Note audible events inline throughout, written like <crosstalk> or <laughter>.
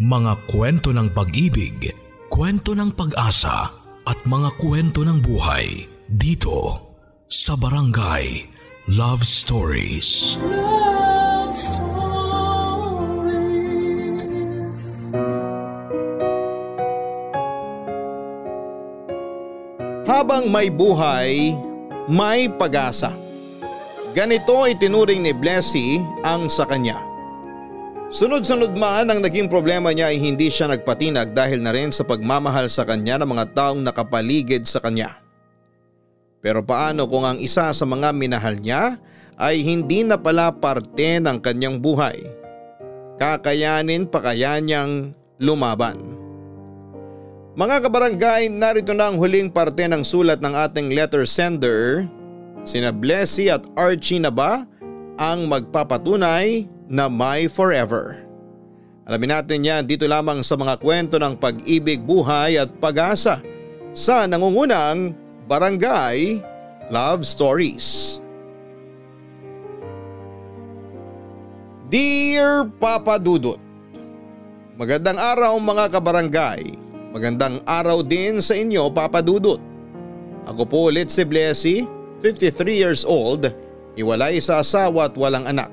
Mga kwento ng pag-ibig, kwento ng pag-asa at mga kwento ng buhay dito sa Barangay Love Stories. Love Stories. Habang may buhay, may pag-asa. Ganito itinuring ni Blessy ang sa kanya. Sunod-sunod man ang naging problema niya ay hindi siya nagpatinag dahil na rin sa pagmamahal sa kanya ng mga taong nakapaligid sa kanya. Pero paano kung ang isa sa mga minahal niya ay hindi na pala parte ng kanyang buhay? Kakayanin pa kaya niyang lumaban? Mga kabarangay, narito na ang huling parte ng sulat ng ating letter sender. Sina Blessy at Archie na ba ang magpapatunay na may forever? Alamin natin yan dito lamang sa mga kwento ng pag-ibig, buhay at pag-asa sa nangungunang Barangay Love Stories. Dear Papa Dudut, Magandang araw mga kabarangay. Magandang araw din sa inyo Papa Dudut. Ako po ulit si Blessy, 53 years old, iwalay sa asawa at walang anak.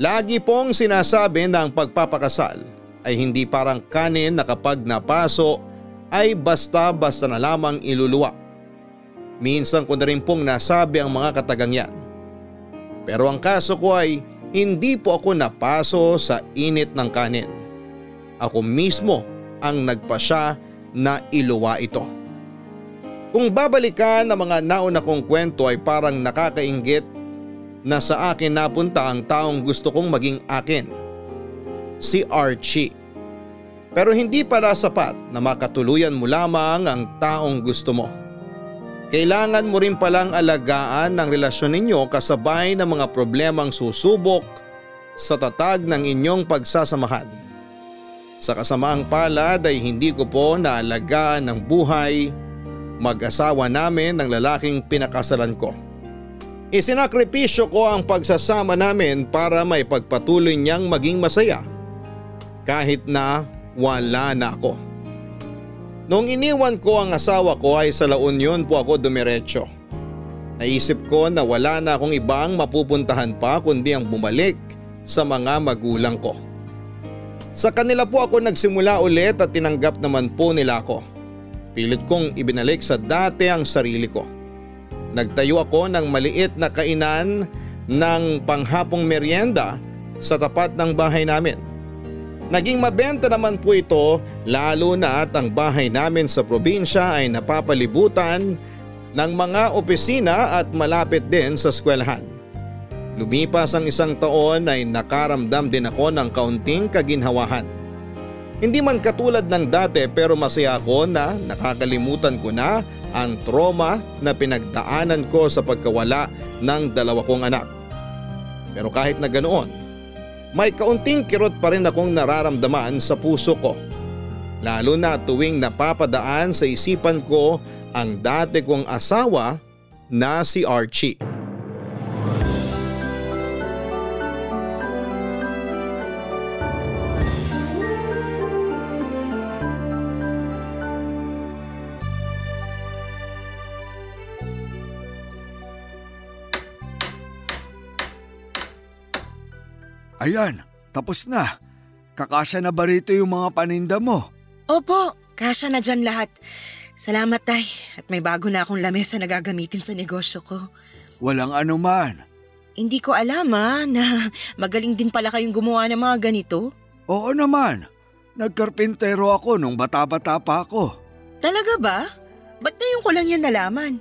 Lagi pong sinasabi na ang pagpapakasal ay hindi parang kanin na kapag napaso ay basta-basta na lamang iluluwa. Minsan ko na rin pong nasabi ang mga katagang yan. Pero ang kaso ko ay hindi po ako napaso sa init ng kanin. Ako mismo ang nagpasya na iluwa ito. Kung babalikan ang mga nauna kong kwento ay parang nakakaingit na sa akin napunta ang taong gusto kong maging akin. Si Archie. Pero hindi para sapat na makatuluyan mo lamang ang taong gusto mo. Kailangan mo rin palang alagaan ng relasyon ninyo kasabay ng mga problemang susubok sa tatag ng inyong pagsasamahan. Sa kasamaang palad ay hindi ko po naalagaan ng buhay mag-asawa namin ng lalaking pinakasalan ko. Isinakripisyo ko ang pagsasama namin para may pagpatuloy niyang maging masaya kahit na wala na ako. Noong iniwan ko ang asawa ko ay sa La Union po ako dumiretso. Naisip ko na wala na akong ibang mapupuntahan pa kundi ang bumalik sa mga magulang ko. Sa kanila po ako nagsimula ulit at tinanggap naman po nila ako. Pilit kong ibinalik sa dati ang sarili ko. Nagtayo ako ng maliit na kainan ng panghapong merienda sa tapat ng bahay namin. Naging mabenta naman po ito lalo na at ang bahay namin sa probinsya ay napapalibutan ng mga opisina at malapit din sa eskwelahan. Lumipas ang isang taon ay nakaramdam din ako ng kaunting kaginhawahan. Hindi man katulad ng dati pero masaya ako na nakakalimutan ko na ang trauma na pinagdaanan ko sa pagkawala ng dalawa kong anak. Pero kahit na ganoon, may kaunting kirot pa rin akong nararamdaman sa puso ko. Lalo na tuwing napapadaan sa isipan ko ang dati kong asawa na si Archie. Ayan, tapos na. Kakasya na ba rito yung mga paninda mo? Opo, kasya na dyan lahat. Salamat tay at may bago na akong lamesa na gagamitin sa negosyo ko. Walang anuman. Hindi ko alam ah, na <laughs> magaling din pala kayong gumawa ng mga ganito. Oo naman. Nagkarpintero ako nung bata-bata pa ako. Talaga ba? Ba't ngayon ko lang yan nalaman?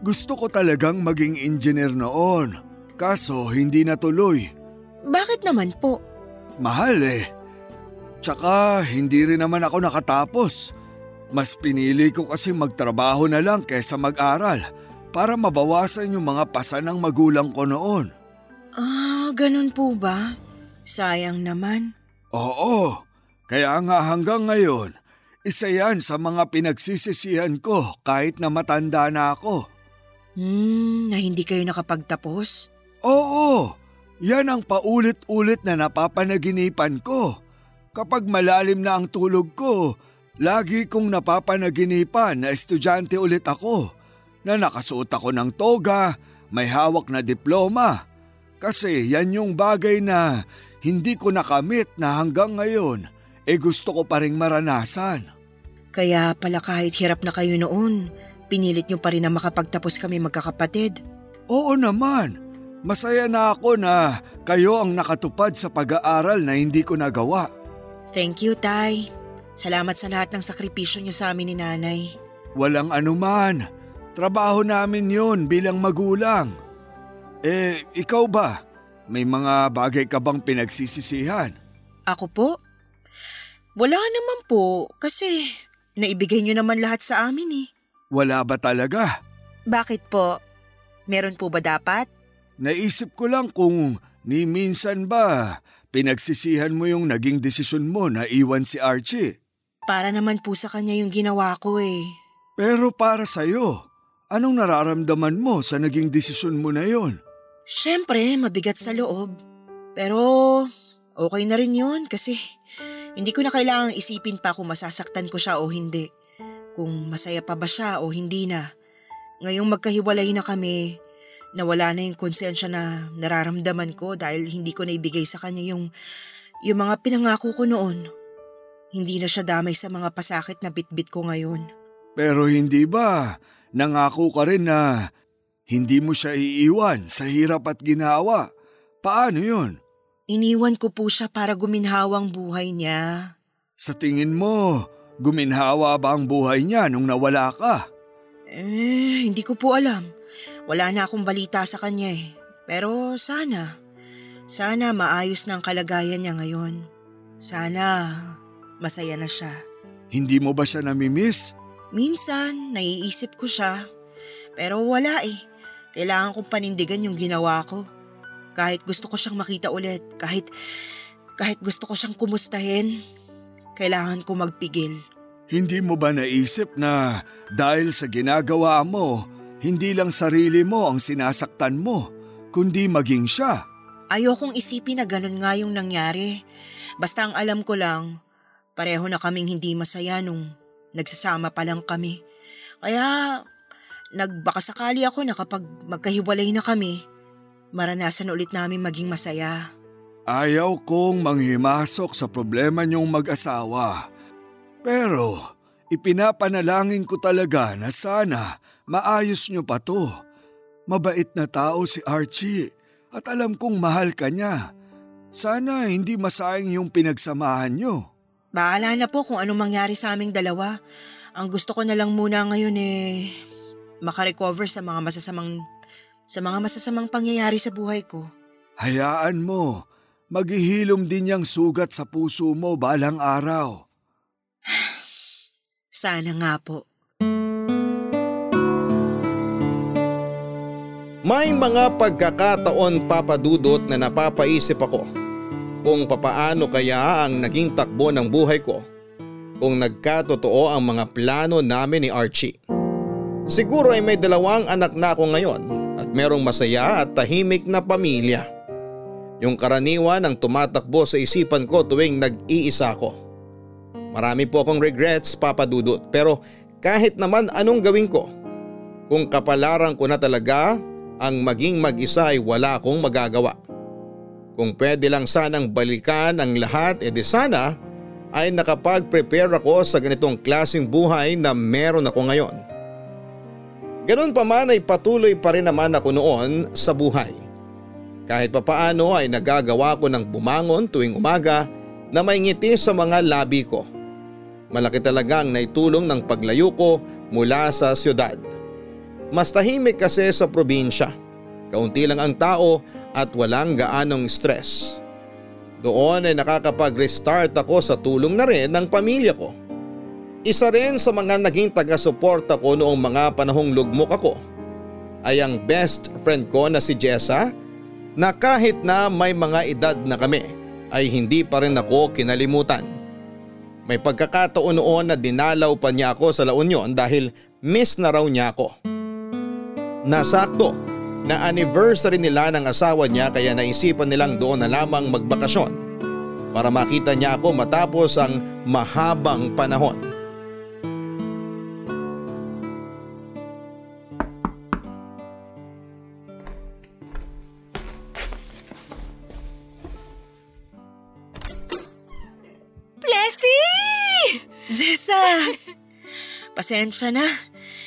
Gusto ko talagang maging engineer noon. Kaso hindi natuloy. Bakit naman po? Mahal eh. Tsaka hindi rin naman ako nakatapos. Mas pinili ko kasi magtrabaho na lang kaysa mag-aral para mabawasan yung mga pasa ng magulang ko noon. Ah, ganun po ba? Sayang naman. Oo, kaya nga hanggang ngayon, isa yan sa mga pinagsisisihan ko kahit na matanda na ako. Hmm, na hindi kayo nakapagtapos? Oo, yan ang paulit-ulit na napapanaginipan ko. Kapag malalim na ang tulog ko, lagi kong napapanaginipan na estudyante ulit ako na nakasuot ako ng toga, may hawak na diploma. Kasi yan yung bagay na hindi ko nakamit na hanggang ngayon e eh gusto ko pa rin maranasan. Kaya pala kahit hirap na kayo noon, pinilit nyo pa rin na makapagtapos kami magkakapatid. Oo naman. Masaya na ako na kayo ang nakatupad sa pag-aaral na hindi ko nagawa. Thank you, Tay. Salamat sa lahat ng sakripisyo niyo sa amin ni Nanay. Walang anuman. Trabaho namin yon bilang magulang. Eh, ikaw ba? May mga bagay ka bang pinagsisisihan? Ako po? Wala naman po kasi naibigay niyo naman lahat sa amin eh. Wala ba talaga? Bakit po? Meron po ba dapat? Naisip ko lang kung ni minsan ba pinagsisihan mo yung naging desisyon mo na iwan si Archie. Para naman po sa kanya yung ginawa ko eh. Pero para sa'yo, anong nararamdaman mo sa naging desisyon mo na yon? Siyempre, mabigat sa loob. Pero okay na rin yun kasi hindi ko na kailangang isipin pa kung masasaktan ko siya o hindi. Kung masaya pa ba siya o hindi na. Ngayong magkahiwalay na kami, Nawala na yung konsensya na nararamdaman ko dahil hindi ko naibigay sa kanya yung, yung mga pinangako ko noon. Hindi na siya damay sa mga pasakit na bitbit ko ngayon. Pero hindi ba nangako ka rin na hindi mo siya iiwan sa hirap at ginawa? Paano yun? Iniwan ko po siya para guminhawang buhay niya. Sa tingin mo, guminhawa ba ang buhay niya nung nawala ka? Eh, hindi ko po alam. Wala na akong balita sa kanya eh. Pero sana, sana maayos na ang kalagayan niya ngayon. Sana masaya na siya. Hindi mo ba siya namimiss? Minsan, naiisip ko siya. Pero wala eh. Kailangan kong panindigan yung ginawa ko. Kahit gusto ko siyang makita ulit, kahit, kahit gusto ko siyang kumustahin, kailangan ko magpigil. Hindi mo ba naisip na dahil sa ginagawa mo, hindi lang sarili mo ang sinasaktan mo, kundi maging siya. Ayokong isipin na ganun nga yung nangyari. Basta ang alam ko lang, pareho na kaming hindi masaya nung nagsasama pa lang kami. Kaya nagbakasakali ako na kapag magkahiwalay na kami, maranasan ulit namin maging masaya. Ayaw kong manghimasok sa problema niyong mag-asawa. Pero ipinapanalangin ko talaga na sana Maayos niyo pa to. Mabait na tao si Archie at alam kong mahal ka niya. Sana hindi masayang yung pinagsamahan niyo. Bahala na po kung anong mangyari sa aming dalawa. Ang gusto ko na lang muna ngayon eh makarecover sa mga masasamang sa mga masasamang pangyayari sa buhay ko. Hayaan mo, maghihilom din yang sugat sa puso mo balang araw. <sighs> Sana nga po. May mga pagkakataon papadudot na napapaisip ako kung papaano kaya ang naging takbo ng buhay ko kung nagkatotoo ang mga plano namin ni Archie. Siguro ay may dalawang anak na ako ngayon at merong masaya at tahimik na pamilya. Yung karaniwan ang tumatakbo sa isipan ko tuwing nag-iisa ko. Marami po akong regrets papadudot pero kahit naman anong gawin ko, kung kapalaran ko na talaga ang maging mag-isa ay wala akong magagawa. Kung pwede lang sanang balikan ang lahat edi sana ay nakapag-prepare ako sa ganitong klaseng buhay na meron ako ngayon. Ganun pa man ay patuloy pa rin naman ako noon sa buhay. Kahit papaano ay nagagawa ko ng bumangon tuwing umaga na may ngiti sa mga labi ko. Malaki talaga ang naitulong ng paglayo ko mula sa siyudad. Mas tahimik kasi sa probinsya. Kaunti lang ang tao at walang gaanong stress. Doon ay nakakapag-restart ako sa tulong na rin ng pamilya ko. Isa rin sa mga naging taga-suporta ko noong mga panahong lugmok ako ay ang best friend ko na si Jessa na kahit na may mga edad na kami ay hindi pa rin ako kinalimutan. May pagkakataon noon na dinalaw pa niya ako sa La Union dahil miss na raw niya ako. Nasakto na anniversary nila ng asawa niya kaya naisipan nilang doon na lamang magbakasyon. para makita niya ako matapos ang mahabang panahon. Plessy! Jessa! <laughs> Pasensya na.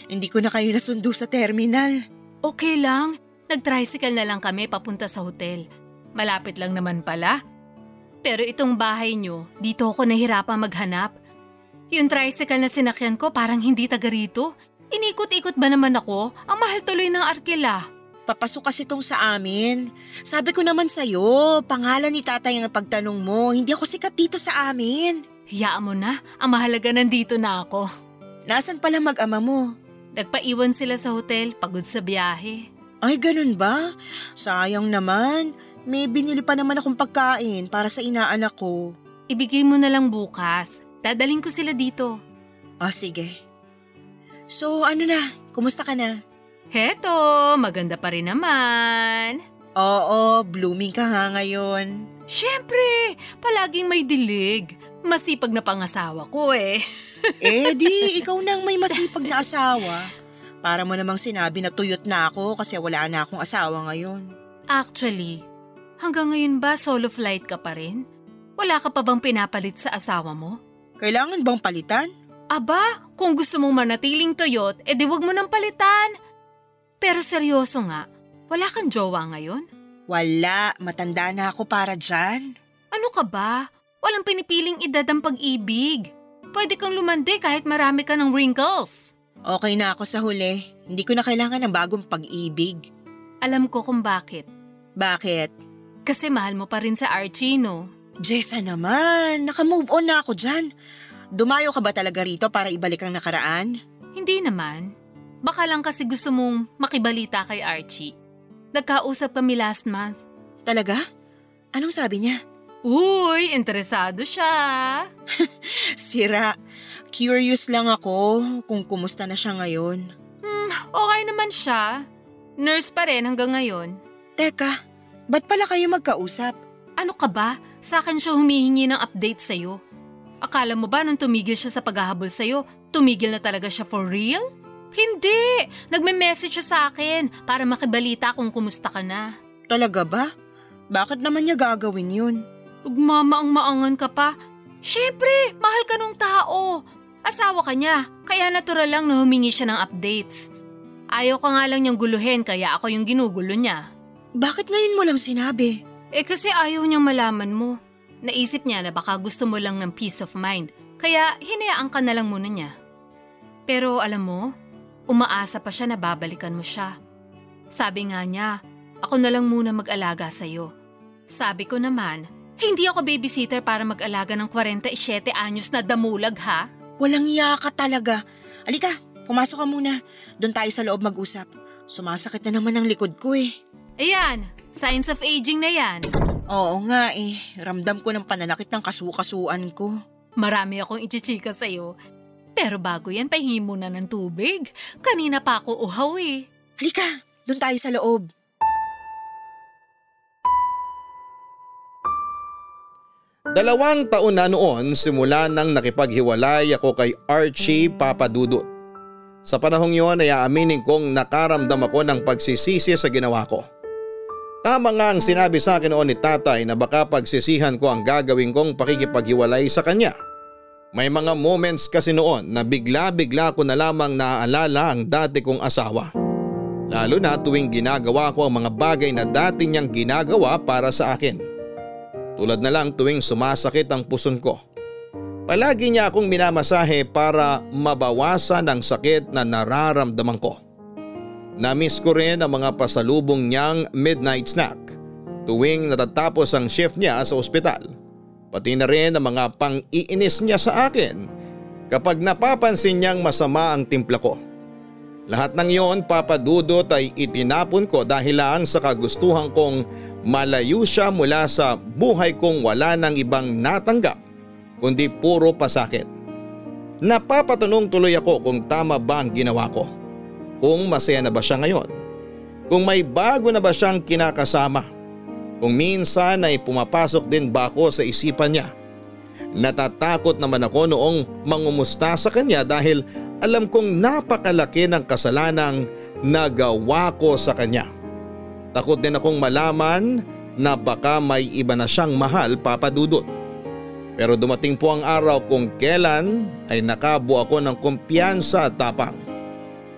Hindi ko na kayo nasundo sa terminal. Okay lang. Nag-tricycle na lang kami papunta sa hotel. Malapit lang naman pala. Pero itong bahay nyo, dito ako nahirapang maghanap. Yung tricycle na sinakyan ko parang hindi taga rito. Inikot-ikot ba naman ako? Ang mahal tuloy ng arkila. Papasok kasi tong sa amin. Sabi ko naman sa'yo, pangalan ni tatay ang pagtanong mo. Hindi ako sikat dito sa amin. Hiyaan mo na, ang mahalaga nandito na ako. Nasaan pala mag-ama mo? Nagpaiwan sila sa hotel, pagod sa biyahe. Ay, ganun ba? Sayang naman. May binili pa naman akong pagkain para sa inaanak ko. Ibigay mo na lang bukas. Dadaling ko sila dito. Ah, sige. So, ano na? Kumusta ka na? Heto, maganda pa rin naman. Oo, blooming ka nga ngayon. Siyempre, palaging may dilig. Masipag na pangasawa ko eh. <laughs> Eh di, ikaw nang may masipag na asawa. Para mo namang sinabi na tuyot na ako kasi wala na akong asawa ngayon. Actually, hanggang ngayon ba solo flight ka pa rin? Wala ka pa bang pinapalit sa asawa mo? Kailangan bang palitan? Aba, kung gusto mong manatiling toyot, edi wag mo nang palitan. Pero seryoso nga, wala kang jowa ngayon? Wala, matanda na ako para dyan. Ano ka ba? Walang pinipiling edad ang pag-ibig. Pwede kang lumandi kahit marami ka ng wrinkles. Okay na ako sa huli. Hindi ko na kailangan ng bagong pag-ibig. Alam ko kung bakit. Bakit? Kasi mahal mo pa rin sa Archie, no? Jessa naman, naka-move on na ako dyan. Dumayo ka ba talaga rito para ibalik ang nakaraan? Hindi naman. Baka lang kasi gusto mong makibalita kay Archie. Nagkausap kami last month. Talaga? Anong sabi niya? Uy, interesado siya. <laughs> Sira. Curious lang ako kung kumusta na siya ngayon. Hmm, okay naman siya. Nurse pa rin hanggang ngayon. Teka, ba't pala kayo magkausap? Ano ka ba? Sa akin siya humihingi ng update sa'yo. Akala mo ba nung tumigil siya sa paghahabol sa'yo, tumigil na talaga siya for real? Hindi! Nagme-message siya sa akin para makibalita kung kumusta ka na. Talaga ba? Bakit naman niya gagawin yun? Ugmamaang-maangan ka pa. Siyempre, mahal ka nung tao. Asawa ka niya, kaya natural lang na humingi siya ng updates. Ayaw ka nga lang niyang guluhin kaya ako yung ginugulo niya. Bakit ngayon mo lang sinabi? Eh kasi ayaw niyang malaman mo. Naisip niya na baka gusto mo lang ng peace of mind, kaya hinayaan ka na lang muna niya. Pero alam mo, umaasa pa siya na babalikan mo siya. Sabi nga niya, ako na lang muna mag-alaga sa'yo. Sabi ko naman, hindi ako babysitter para mag-alaga ng 47 anyos na damulag ha. Walang iya ka talaga. Alika, pumasok ka muna. Doon tayo sa loob mag-usap. Sumasakit na naman ang likod ko eh. Ayan, signs of aging na yan. Oo nga eh. Ramdam ko ng pananakit ng kasukasuan ko. Marami akong ichichika sa'yo. Pero bago yan, pahingi muna ng tubig. Kanina pa ako uhaw eh. Halika, doon tayo sa loob. Dalawang taon na noon simula nang nakipaghiwalay ako kay Archie Papadudut. Sa panahong yon ay aaminin kong nakaramdam ako ng pagsisisi sa ginawa ko. Tama nga ang sinabi sa akin noon ni tatay na baka pagsisihan ko ang gagawin kong pakikipaghiwalay sa kanya. May mga moments kasi noon na bigla-bigla ko na lamang naaalala ang dati kong asawa. Lalo na tuwing ginagawa ko ang mga bagay na dati niyang ginagawa para sa akin. Tulad na lang tuwing sumasakit ang puson ko. Palagi niya akong minamasahe para mabawasan ang sakit na nararamdaman ko. Namiss ko rin ang mga pasalubong niyang midnight snack tuwing natatapos ang shift niya sa ospital. Pati na rin ang mga pang-iinis niya sa akin kapag napapansin niyang masama ang timpla ko. Lahat ng iyon papadudot ay itinapon ko dahil lang sa kagustuhan kong malayo siya mula sa buhay kong wala ng ibang natanggap kundi puro pasakit. Napapatanong tuloy ako kung tama ba ang ginawa ko. Kung masaya na ba siya ngayon. Kung may bago na ba siyang kinakasama. Kung minsan ay pumapasok din ba ako sa isipan niya. Natatakot naman ako noong mangumusta sa kanya dahil alam kong napakalaki ng kasalanang nagawa ko sa kanya. Takot din akong malaman na baka may iba na siyang mahal papadudot. Pero dumating po ang araw kung kailan ay nakabuo ako ng kumpiyansa at tapang.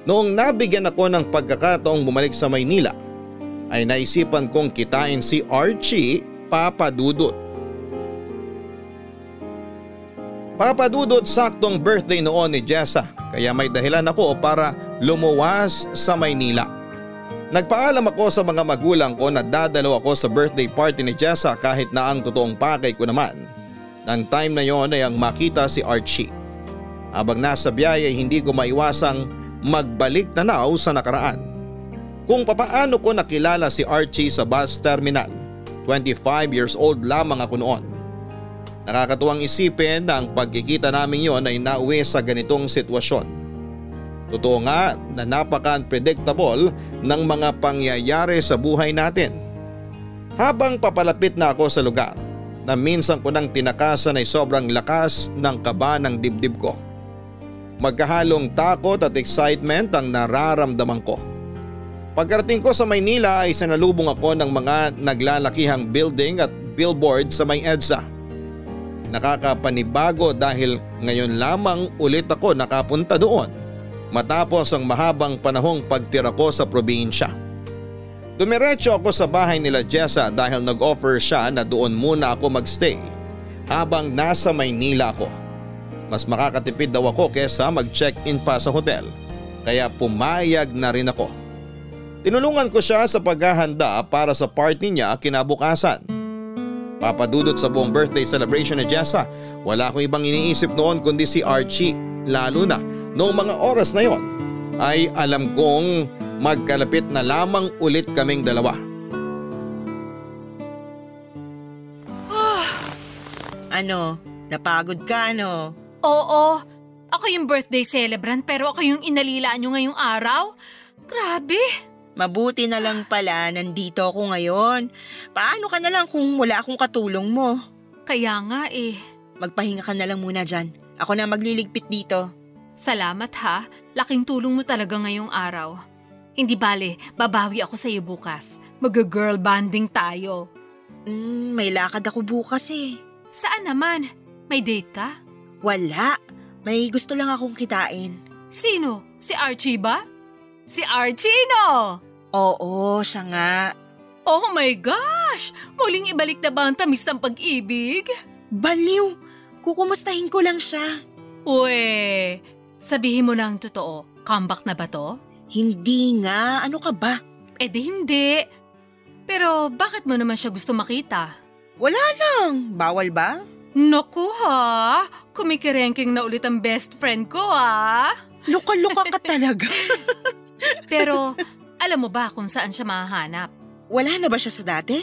Noong nabigyan ako ng pagkakataong bumalik sa Maynila, ay naisipan kong kitain si Archie papadudot. Papadudot saktong birthday noon ni Jessa kaya may dahilan ako para lumuwas sa Maynila. Nagpaalam ako sa mga magulang ko na dadalo ako sa birthday party ni Jessa kahit na ang totoong pakay ko naman. Nang time na yon ay ang makita si Archie. Habang nasa biyaya ay hindi ko maiwasang magbalik tanaw sa nakaraan. Kung papaano ko nakilala si Archie sa bus terminal. 25 years old lamang ako noon. Nakakatuwang isipin na ang pagkikita namin yon ay nauwi sa ganitong sitwasyon. Totoo nga na napaka-unpredictable ng mga pangyayari sa buhay natin. Habang papalapit na ako sa lugar, na minsan ko nang tinakasan ay sobrang lakas ng kaba ng dibdib ko. Magkahalong takot at excitement ang nararamdaman ko. Pagkarating ko sa Maynila ay sanalubong ako ng mga naglalakihang building at billboard sa may EDSA nakakapanibago dahil ngayon lamang ulit ako nakapunta doon matapos ang mahabang panahong pagtira ko sa probinsya. Dumiretso ako sa bahay nila Jessa dahil nag-offer siya na doon muna ako magstay habang nasa Maynila ako. Mas makakatipid daw ako kesa mag-check-in pa sa hotel kaya pumayag na rin ako. Tinulungan ko siya sa paghahanda para sa party niya kinabukasan. Papadudot sa buong birthday celebration ni Jessa. Wala akong ibang iniisip noon kundi si Archie. Lalo na noong mga oras na yon ay alam kong magkalapit na lamang ulit kaming dalawa. Ano, napagod ka no? Oo, ako yung birthday celebrant pero ako yung inalila nyo ngayong araw. Grabe! Mabuti na lang pala nandito ako ngayon. Paano ka na lang kung wala akong katulong mo? Kaya nga eh. Magpahinga ka na lang muna dyan. Ako na magliligpit dito. Salamat ha, laking tulong mo talaga ngayong araw. Hindi bale, babawi ako sa iyo bukas. Mag-girl banding tayo. Mm, may lakad ako bukas eh. Saan naman? May date ka? Wala. May gusto lang akong kitain. Sino? Si Archie ba? Si Archie, no? Oo, siya nga. Oh my gosh! Muling ibalik na ba ang tamis ng pag-ibig? Baliw! Kukumustahin ko lang siya. Uwe, sabihin mo na ang totoo. Comeback na ba to? Hindi nga. Ano ka ba? Eh di hindi. Pero bakit mo naman siya gusto makita? Wala lang. Bawal ba? Naku ha, kumikirenking na ulit ang best friend ko ha. Luka-luka ka talaga. <laughs> <laughs> Pero alam mo ba kung saan siya mahahanap? Wala na ba siya sa dati?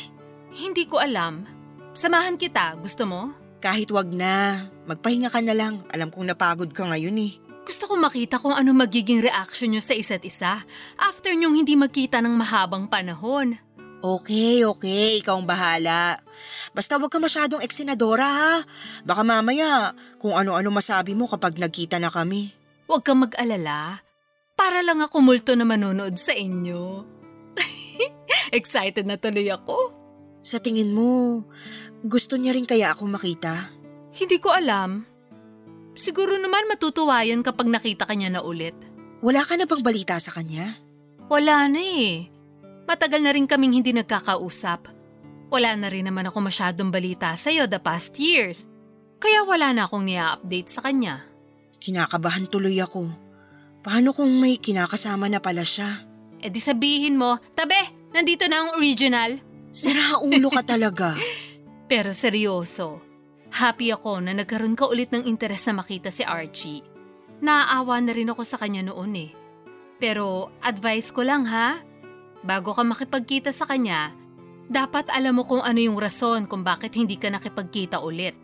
Hindi ko alam. Samahan kita, gusto mo? Kahit wag na. Magpahinga ka na lang. Alam kong napagod ka ngayon eh. Gusto ko makita kung ano magiging reaction nyo sa isa't isa after nyong hindi magkita ng mahabang panahon. Okay, okay. Ikaw ang bahala. Basta wag ka masyadong eksenadora ha. Baka mamaya kung ano-ano masabi mo kapag nagkita na kami. Huwag kang mag-alala. Para lang ako multo na manonood sa inyo. <laughs> Excited na tuloy ako. Sa tingin mo, gusto niya rin kaya ako makita? Hindi ko alam. Siguro naman matutuwa yan kapag nakita ka niya na ulit. Wala ka na bang balita sa kanya? Wala na eh. Matagal na rin kaming hindi nagkakausap. Wala na rin naman ako masyadong balita sa'yo the past years. Kaya wala na akong nia-update sa kanya. Kinakabahan tuloy ako. Paano kung may kinakasama na pala siya? E di sabihin mo, tabe, nandito na ang original. Sira ulo ka talaga. <laughs> Pero seryoso, happy ako na nagkaroon ka ulit ng interes na makita si Archie. Naaawa na rin ako sa kanya noon eh. Pero advice ko lang ha, bago ka makipagkita sa kanya, dapat alam mo kung ano yung rason kung bakit hindi ka nakipagkita ulit.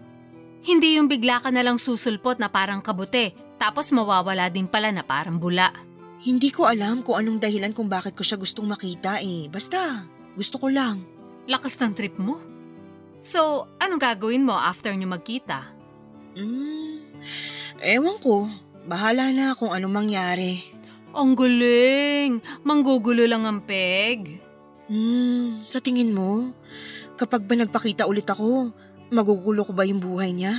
Hindi yung bigla ka na lang susulpot na parang kabute, tapos mawawala din pala na parang bula. Hindi ko alam kung anong dahilan kung bakit ko siya gustong makita eh. Basta, gusto ko lang. Lakas ng trip mo. So, anong gagawin mo after nyo magkita? Hmm, ewan ko. Bahala na kung anong mangyari. Ang galing! Manggugulo lang ang peg. Hmm, sa tingin mo, kapag ba nagpakita ulit ako, magugulo ko ba yung buhay niya?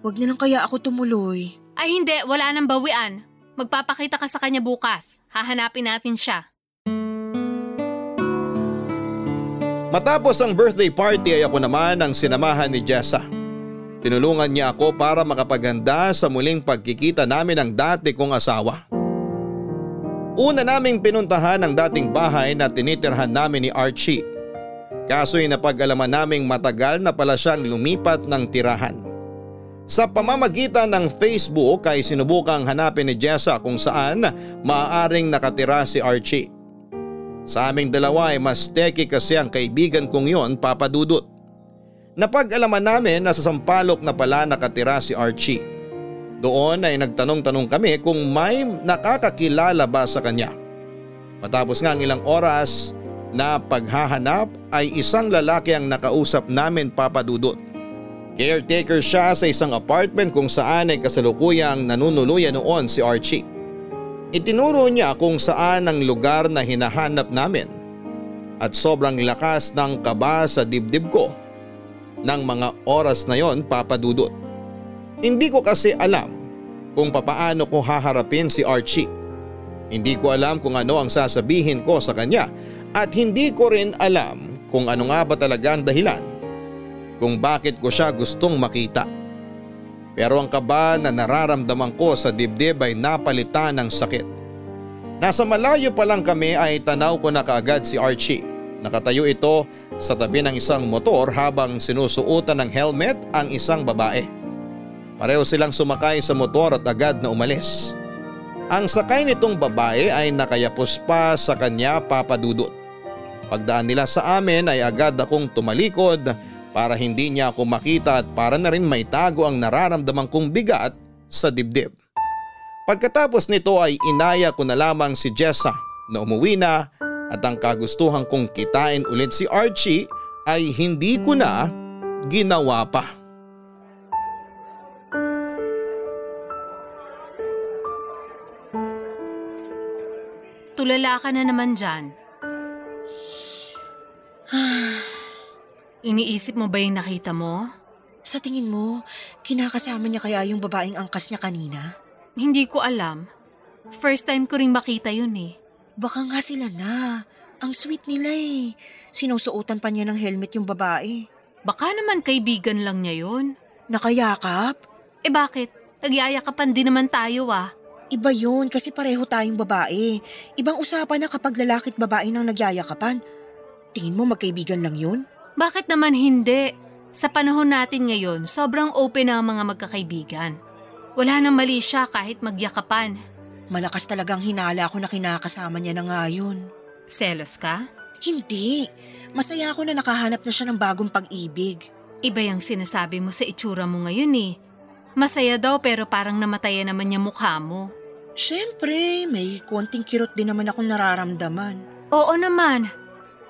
Huwag na lang kaya ako tumuloy. Ay hindi, wala nang bawian. Magpapakita ka sa kanya bukas. Hahanapin natin siya. Matapos ang birthday party ay ako naman ang sinamahan ni Jessa. Tinulungan niya ako para makapaganda sa muling pagkikita namin ng dati kong asawa. Una naming pinuntahan ang dating bahay na tinitirhan namin ni Archie. Kaso'y napag-alaman naming matagal na pala siyang lumipat ng tirahan. Sa pamamagitan ng Facebook ay sinubukang hanapin ni Jessa kung saan maaaring nakatira si Archie. Sa aming dalawa ay mas teki kasi ang kaibigan kong yon papadudot. Napag-alaman namin na sa Sampalok na pala nakatira si Archie. Doon ay nagtanong-tanong kami kung may nakakakilala ba sa kanya. Matapos nga ang ilang oras na paghahanap ay isang lalaki ang nakausap namin papadudot. Caretaker siya sa isang apartment kung saan ay kasalukuyang nanunuluyan noon si Archie. Itinuro niya kung saan ang lugar na hinahanap namin at sobrang lakas ng kaba sa dibdib ko ng mga oras na yon papadudot. Hindi ko kasi alam kung papaano ko haharapin si Archie. Hindi ko alam kung ano ang sasabihin ko sa kanya at hindi ko rin alam kung ano nga ba talaga ang dahilan kung bakit ko siya gustong makita. Pero ang kaba na nararamdaman ko sa dibdib ay napalitan ng sakit. Nasa malayo pa lang kami ay tanaw ko na kaagad si Archie. Nakatayo ito sa tabi ng isang motor habang sinusuotan ng helmet ang isang babae. Pareho silang sumakay sa motor at agad na umalis. Ang sakay nitong babae ay nakayapos pa sa kanya papadudot. Pagdaan nila sa amin ay agad akong tumalikod para hindi niya ako makita at para na rin maitago ang nararamdaman kong bigat sa dibdib. Pagkatapos nito ay inaya ko na lamang si Jessa na umuwi na at ang kagustuhan kong kitain ulit si Archie ay hindi ko na ginawa pa. Tulala ka na naman dyan. <sighs> Iniisip mo ba yung nakita mo? Sa tingin mo, kinakasama niya kaya yung babaeng angkas niya kanina? Hindi ko alam. First time ko ring makita yun eh. Baka nga sila na. Ang sweet nila eh. Sinusuotan pa niya ng helmet yung babae. Baka naman kaibigan lang niya yun. Nakayakap? Eh bakit? Nagyayakapan din naman tayo ah. Iba yun kasi pareho tayong babae. Ibang usapan na kapag lalaki at babae nang nagyayakapan. Tingin mo magkaibigan lang yun? Bakit naman hindi? Sa panahon natin ngayon, sobrang open na ang mga magkakaibigan. Wala nang mali siya kahit magyakapan. Malakas talagang hinala ko na kinakasama niya na nga yun. Selos ka? Hindi. Masaya ako na nakahanap na siya ng bagong pag-ibig. Iba yung sinasabi mo sa itsura mo ngayon eh. Masaya daw pero parang namatayan naman niya mukha mo. Siyempre, may konting kirot din naman akong nararamdaman. Oo naman.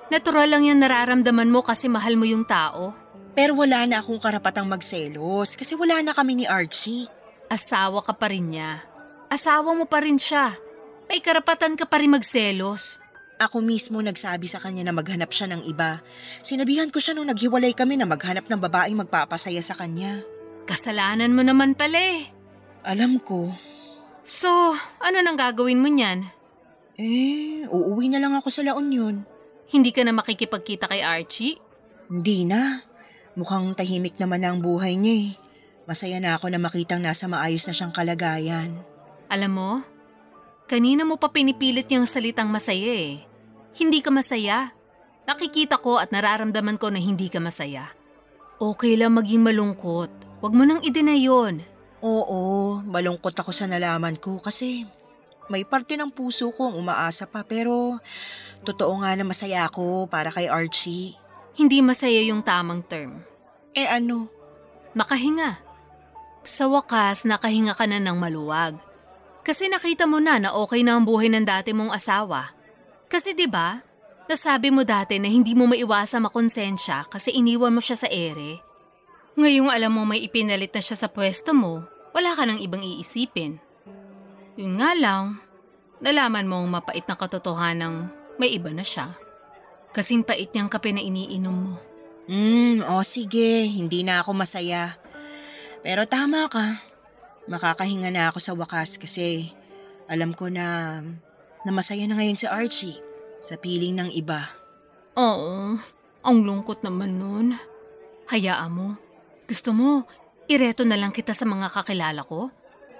Natural lang yung nararamdaman mo kasi mahal mo yung tao. Pero wala na akong karapatang magselos kasi wala na kami ni Archie. Asawa ka pa rin niya. Asawa mo pa rin siya. May karapatan ka pa rin magselos. Ako mismo nagsabi sa kanya na maghanap siya ng iba. Sinabihan ko siya nung naghiwalay kami na maghanap ng babaeng magpapasaya sa kanya. Kasalanan mo naman pala eh. Alam ko. So, ano nang gagawin mo niyan? Eh, uuwi na lang ako sa La Union. Hindi ka na makikipagkita kay Archie? Hindi na. Mukhang tahimik naman ang buhay niya eh. Masaya na ako na makitang nasa maayos na siyang kalagayan. Alam mo, kanina mo pa pinipilit yung salitang masaya eh. Hindi ka masaya. Nakikita ko at nararamdaman ko na hindi ka masaya. Okay lang maging malungkot. Huwag mo nang i-deny yun. Oo, malungkot ako sa nalaman ko kasi may parte ng puso ko ang umaasa pa pero totoo nga na masaya ako para kay Archie. Hindi masaya yung tamang term. Eh ano? Nakahinga. Sa wakas, nakahinga ka na ng maluwag. Kasi nakita mo na na okay na ang buhay ng dati mong asawa. Kasi 'di ba? Nasabi mo dati na hindi mo maiwasa makonsensya kasi iniwan mo siya sa ere. Ngayong alam mo may ipinalit na siya sa pwesto mo, wala ka nang ibang iisipin. Yun nga lang, nalaman mong mapait na katotohanan may iba na siya. Kasing pait niyang kape na iniinom mo. Hmm, o sige, hindi na ako masaya. Pero tama ka. Makakahinga na ako sa wakas kasi alam ko na, na masaya na ngayon si Archie sa piling ng iba. Oo, ang lungkot naman nun. Hayaan mo. Gusto mo, ireto na lang kita sa mga kakilala ko?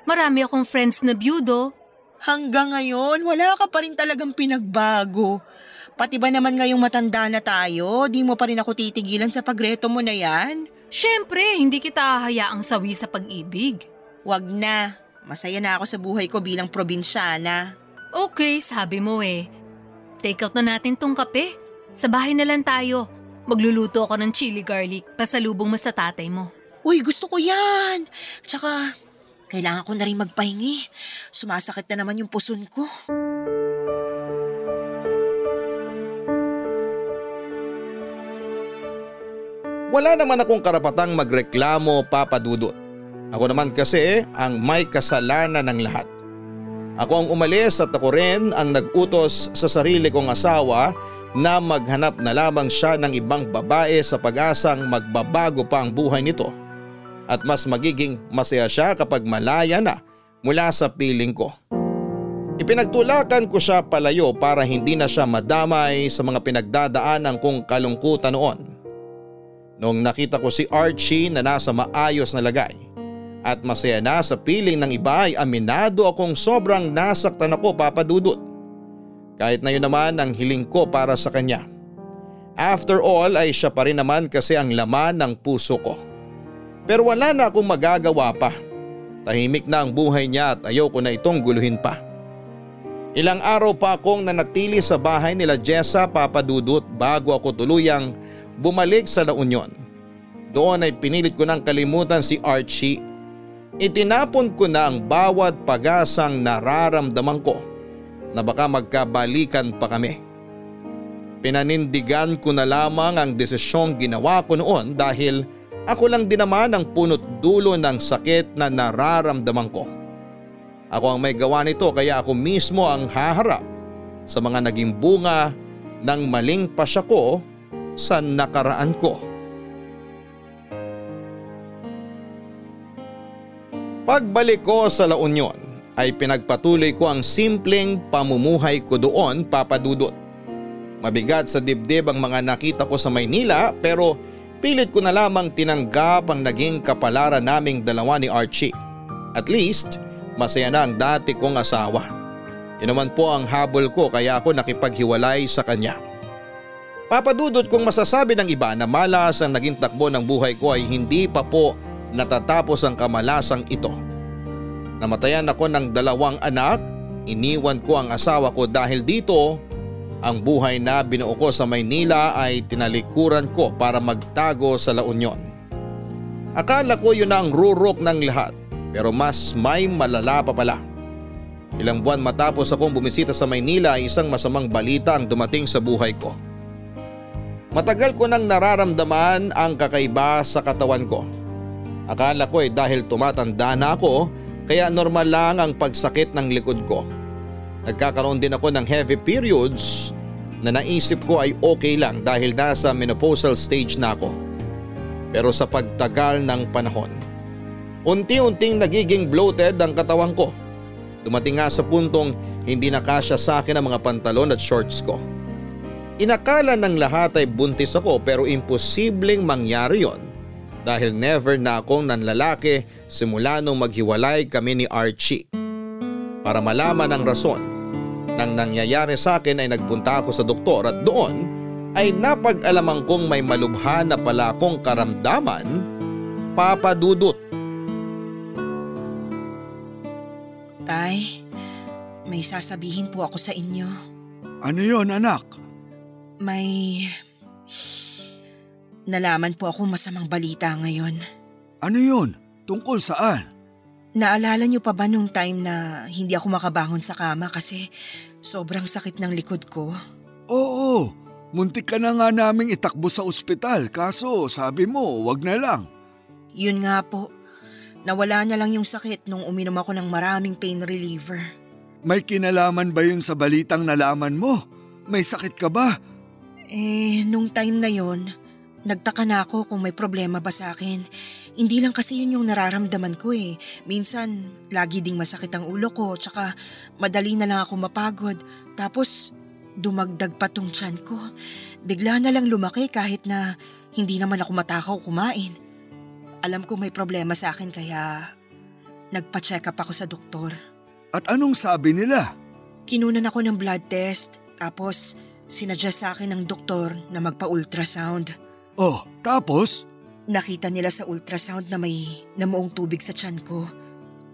Marami akong friends na byudo. Hanggang ngayon, wala ka pa rin talagang pinagbago. Pati ba naman ngayong matanda na tayo, di mo pa rin ako titigilan sa pagreto mo na yan? Siyempre, hindi kita hayaang sawi sa pag-ibig. Wag na. Masaya na ako sa buhay ko bilang probinsyana. Okay, sabi mo eh. Take out na natin tong kape. Sa bahay na lang tayo. Magluluto ako ng chili garlic pasalubong mo sa tatay mo. Uy, gusto ko yan! Tsaka, kailangan ko na rin magpahingi. Sumasakit na naman yung puson ko. Wala naman akong karapatang magreklamo papadudot. Ako naman kasi ang may kasalanan ng lahat. Ako ang umalis at ako rin ang nag-utos sa sarili kong asawa na maghanap na lamang siya ng ibang babae sa pag-asang magbabago pa ang buhay nito. At mas magiging masaya siya kapag malaya na mula sa piling ko. Ipinagtulakan ko siya palayo para hindi na siya madamay sa mga pinagdadaanan kong kalungkutan noon. Noong nakita ko si Archie na nasa maayos na lagay at masaya na sa piling ng iba ay aminado akong sobrang nasaktan ako papadudot. Kahit na yun naman ang hiling ko para sa kanya. After all ay siya pa rin naman kasi ang laman ng puso ko. Pero wala na akong magagawa pa. Tahimik na ang buhay niya at ayoko na itong guluhin pa. Ilang araw pa akong nanatili sa bahay nila Jessa papadudot bago ako tuluyang bumalik sa La Union. Doon ay pinilit ko ng kalimutan si Archie. Itinapon ko na ang bawat pag-asang nararamdaman ko na baka magkabalikan pa kami. Pinanindigan ko na lamang ang desisyong ginawa ko noon dahil ako lang din naman ang punot dulo ng sakit na nararamdaman ko. Ako ang may gawa nito kaya ako mismo ang haharap sa mga naging bunga ng maling pasya ko sa nakaraan ko. Pagbalik ko sa La Union ay pinagpatuloy ko ang simpleng pamumuhay ko doon papadudot. Mabigat sa dibdib ang mga nakita ko sa Maynila pero pilit ko na lamang tinanggap ang naging kapalaran naming dalawa ni Archie. At least masaya na ang dati kong asawa. Yun naman po ang habol ko kaya ako nakipaghiwalay sa kanya. Papadudot kung masasabi ng iba na malas ang naging takbo ng buhay ko ay hindi pa po natatapos ang kamalasang ito. Namatayan ako ng dalawang anak, iniwan ko ang asawa ko dahil dito ang buhay na binuo ko sa Maynila ay tinalikuran ko para magtago sa La Union. Akala ko yun ang rurok ng lahat pero mas may malala pa pala. Ilang buwan matapos akong bumisita sa Maynila ay isang masamang balita ang dumating sa buhay ko. Matagal ko nang nararamdaman ang kakaiba sa katawan ko. Akala ko ay dahil tumatanda na ako kaya normal lang ang pagsakit ng likod ko. Nagkakaroon din ako ng heavy periods na naisip ko ay okay lang dahil nasa menopausal stage na ako. Pero sa pagtagal ng panahon, unti-unting nagiging bloated ang katawan ko. Dumating nga sa puntong hindi na kasya sa akin ang mga pantalon at shorts ko. Inakala ng lahat ay buntis ako pero imposibleng mangyari yon dahil never na akong nanlalaki simula nung maghiwalay kami ni Archie. Para malaman ang rason nang nangyayari sa akin ay nagpunta ako sa doktor at doon ay napag-alaman kong may malubha na pala akong karamdaman, papadudot. Tay, may sasabihin po ako sa inyo. Ano yon anak? May... Nalaman po ako masamang balita ngayon. Ano yon? Tungkol saan? Naalala niyo pa ba nung time na hindi ako makabangon sa kama kasi sobrang sakit ng likod ko? Oo, muntik ka na nga naming itakbo sa ospital kaso sabi mo wag na lang. Yun nga po. Nawala na lang yung sakit nung uminom ako ng maraming pain reliever. May kinalaman ba yun sa balitang nalaman mo? May sakit ka ba? Eh, nung time na yon, nagtaka na ako kung may problema ba sa akin. Hindi lang kasi yun yung nararamdaman ko eh. Minsan, lagi ding masakit ang ulo ko, tsaka madali na lang ako mapagod. Tapos, dumagdag pa tong tiyan ko. Bigla na lang lumaki kahit na hindi naman ako matakaw kumain. Alam ko may problema sa akin kaya nagpa-check up ako sa doktor. At anong sabi nila? Kinunan ako ng blood test tapos sinadya sa akin ng doktor na magpa-ultrasound. Oh, tapos? Nakita nila sa ultrasound na may namuong tubig sa tiyan ko.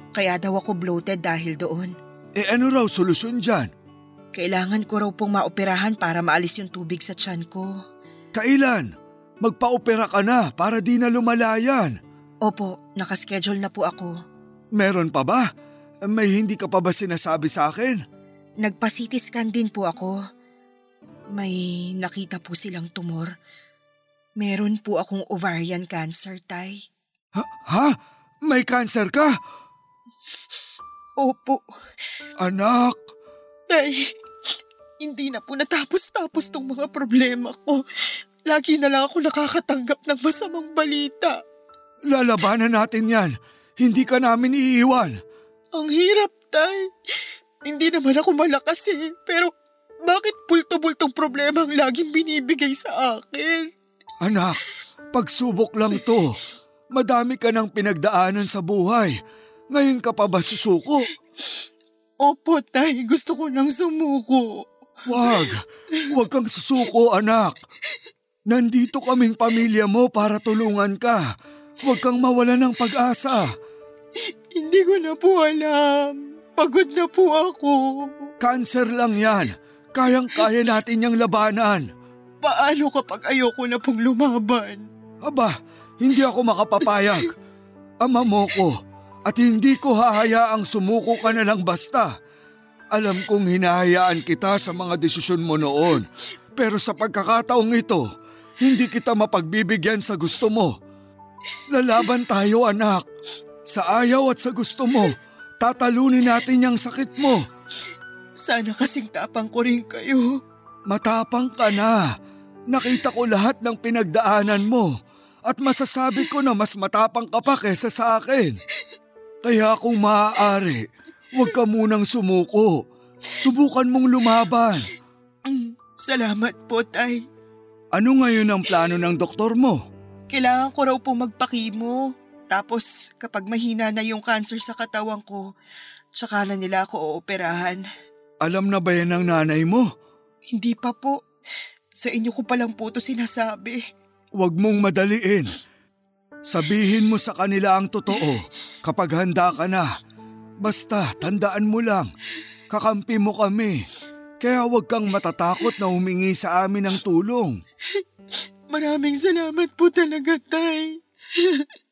Kaya daw ako bloated dahil doon. Eh ano raw solusyon dyan? Kailangan ko raw pong maoperahan para maalis yung tubig sa tiyan ko. Kailan? Magpa-opera ka na para di na lumalayan. Opo, nakaschedule na po ako. Meron pa ba? May hindi ka pa ba sinasabi sa akin? Nagpa-CT scan din po ako. May nakita po silang tumor. Meron po akong ovarian cancer, Tay. Ha? ha? May cancer ka? Opo. Anak, Tay, hindi na po natapos-tapos tong mga problema ko. Lagi na lang ako nakakatanggap ng masamang balita. lalabanan natin yan. Hindi ka namin iiwan. Ang hirap, Tay. Hindi naman ako malakas eh, pero bakit pulto-bultong problema ang laging binibigay sa akin? Anak, pagsubok lang to. Madami ka ng pinagdaanan sa buhay. Ngayon ka pa ba susuko? Opo, Tay. Gusto ko nang sumuko. Wag, wag kang susuko anak. Nandito kaming pamilya mo para tulungan ka. Huwag kang mawala ng pag-asa. Hindi ko na po alam. Pagod na po ako. Cancer lang yan. Kayang-kaya natin niyang labanan. Paano kapag ayoko na pong lumaban? Aba, hindi ako makapapayag. Ama mo ko at hindi ko hahayaang sumuko ka na lang basta. Alam kong hinahayaan kita sa mga desisyon mo noon. Pero sa pagkakataong ito, hindi kita mapagbibigyan sa gusto mo. Lalaban tayo anak. Sa ayaw at sa gusto mo, tatalunin natin yung sakit mo. Sana kasing tapang ko rin kayo. Matapang ka na. Nakita ko lahat ng pinagdaanan mo at masasabi ko na mas matapang ka pa kesa sa akin. Kaya kung maaari, huwag ka munang sumuko. Subukan mong lumaban. Salamat po, Tay. Ano ngayon ang plano ng doktor mo? Kailangan ko raw po magpakimo. Tapos kapag mahina na yung cancer sa katawan ko, tsaka na nila ako ooperahan. Alam na ba yan ng nanay mo? Hindi pa po. Sa inyo ko pa lang po ito sinasabi. Huwag mong madaliin. Sabihin mo sa kanila ang totoo kapag handa ka na. Basta tandaan mo lang, kakampi mo kami. Kaya huwag kang matatakot na humingi sa amin ng tulong. Maraming salamat po talaga, Tay. <laughs>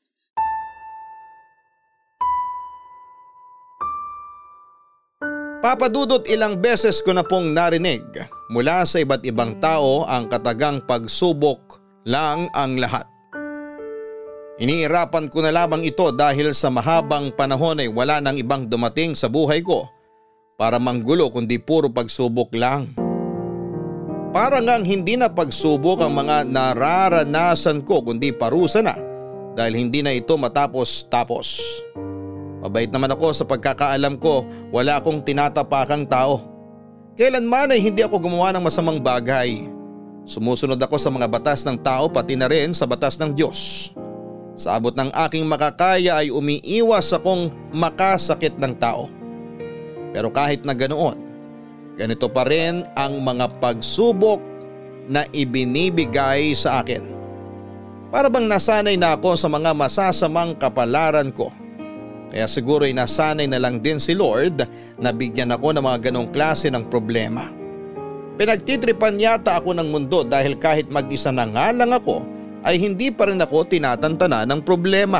Papadudot ilang beses ko na pong narinig mula sa iba't ibang tao ang katagang pagsubok lang ang lahat. Iniirapan ko na lamang ito dahil sa mahabang panahon ay wala nang ibang dumating sa buhay ko para manggulo kundi puro pagsubok lang. Para ngang hindi na pagsubok ang mga nararanasan ko kundi parusa na dahil hindi na ito matapos-tapos. Mabait naman ako sa pagkakaalam ko wala akong tinatapakang tao. Kailanman ay hindi ako gumawa ng masamang bagay. Sumusunod ako sa mga batas ng tao pati na rin sa batas ng Diyos. Sa abot ng aking makakaya ay umiiwas akong makasakit ng tao. Pero kahit na ganoon, ganito pa rin ang mga pagsubok na ibinibigay sa akin. Para bang nasanay na ako sa mga masasamang kapalaran ko. Kaya siguro ay nasanay na lang din si Lord na bigyan ako ng mga ganong klase ng problema. Pinagtitripan yata ako ng mundo dahil kahit mag-isa na nga lang ako ay hindi pa rin ako tinatantana ng problema.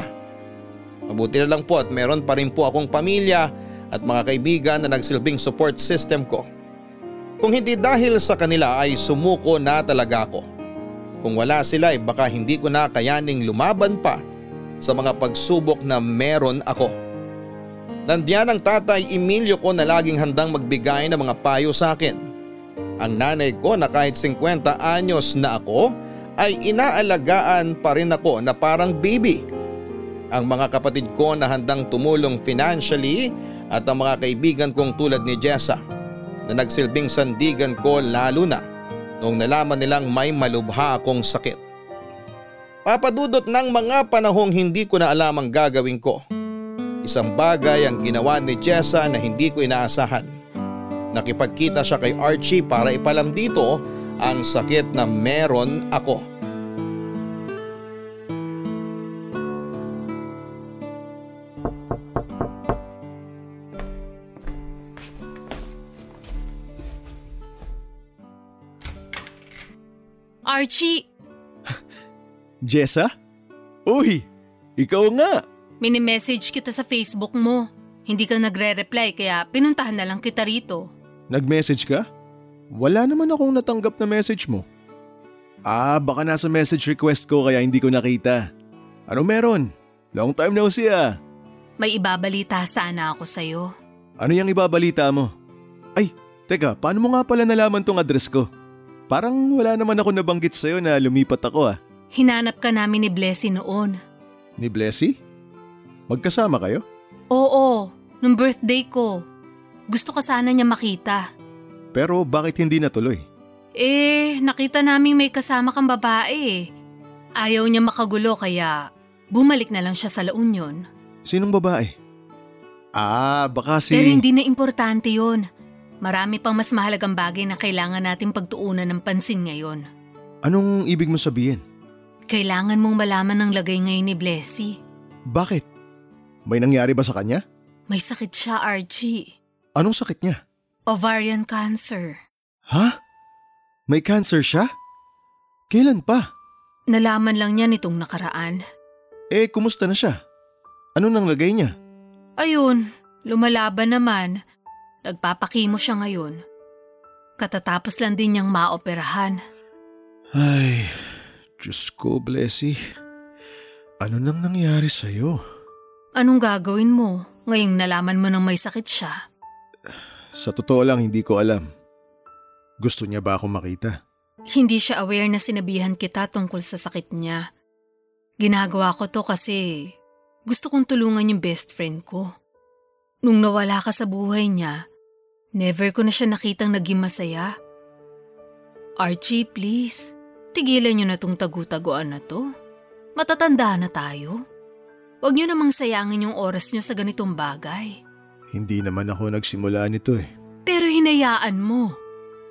Mabuti na lang po at meron pa rin po akong pamilya at mga kaibigan na nagsilbing support system ko. Kung hindi dahil sa kanila ay sumuko na talaga ako. Kung wala sila ay baka hindi ko na kayaning lumaban pa sa mga pagsubok na meron ako. Nandiyan ang tatay Emilio ko na laging handang magbigay ng mga payo sa akin. Ang nanay ko na kahit 50 anyos na ako ay inaalagaan pa rin ako na parang baby. Ang mga kapatid ko na handang tumulong financially at ang mga kaibigan kong tulad ni Jessa na nagsilbing sandigan ko lalo na noong nalaman nilang may malubha akong sakit. Papadudot ng mga panahong hindi ko na alam ang gagawin ko. Isang bagay ang ginawa ni Jessa na hindi ko inaasahan. Nakipagkita siya kay Archie para ipalam dito ang sakit na meron ako. Archie, Jessa? Uy, ikaw nga. minimessage kita sa Facebook mo. Hindi ka nagre-reply kaya pinuntahan na lang kita rito. Nag-message ka? Wala naman akong natanggap na message mo. Ah, baka nasa message request ko kaya hindi ko nakita. Ano meron? Long time no see ah. May ibabalita sana ako sa'yo. Ano yung ibabalita mo? Ay, teka, paano mo nga pala nalaman tong address ko? Parang wala naman ako nabanggit sa'yo na lumipat ako ah. Hinanap ka namin ni Blessy noon. Ni Blessy? Magkasama kayo? Oo, nung birthday ko. Gusto ka sana niya makita. Pero bakit hindi natuloy? Eh, nakita naming may kasama kang babae. Ayaw niya makagulo kaya bumalik na lang siya sa La Union. Sinong babae? Ah, baka si… Pero hindi na importante yon. Marami pang mas mahalagang bagay na kailangan natin pagtuunan ng pansin ngayon. Anong ibig mo sabihin? Kailangan mong malaman ng lagay ngayon ni Blessy. Bakit? May nangyari ba sa kanya? May sakit siya, Archie. Anong sakit niya? Ovarian cancer. Ha? May cancer siya? Kailan pa? Nalaman lang niya nitong nakaraan. Eh, kumusta na siya? Ano nang lagay niya? Ayun, lumalaban naman. Nagpapakimo siya ngayon. Katatapos lang din niyang maoperahan. Ay, Diyos ko, Blessy. Ano nang nangyari sa'yo? Anong gagawin mo ngayong nalaman mo nang may sakit siya? Sa totoo lang, hindi ko alam. Gusto niya ba akong makita? Hindi siya aware na sinabihan kita tungkol sa sakit niya. Ginagawa ko to kasi gusto kong tulungan yung best friend ko. Nung nawala ka sa buhay niya, never ko na siya nakitang naging masaya. Archie, please, tigilan niyo na tong tagu-taguan na to. Matatanda na tayo. Huwag niyo namang sayangin yung oras niyo sa ganitong bagay. Hindi naman ako nagsimula nito eh. Pero hinayaan mo.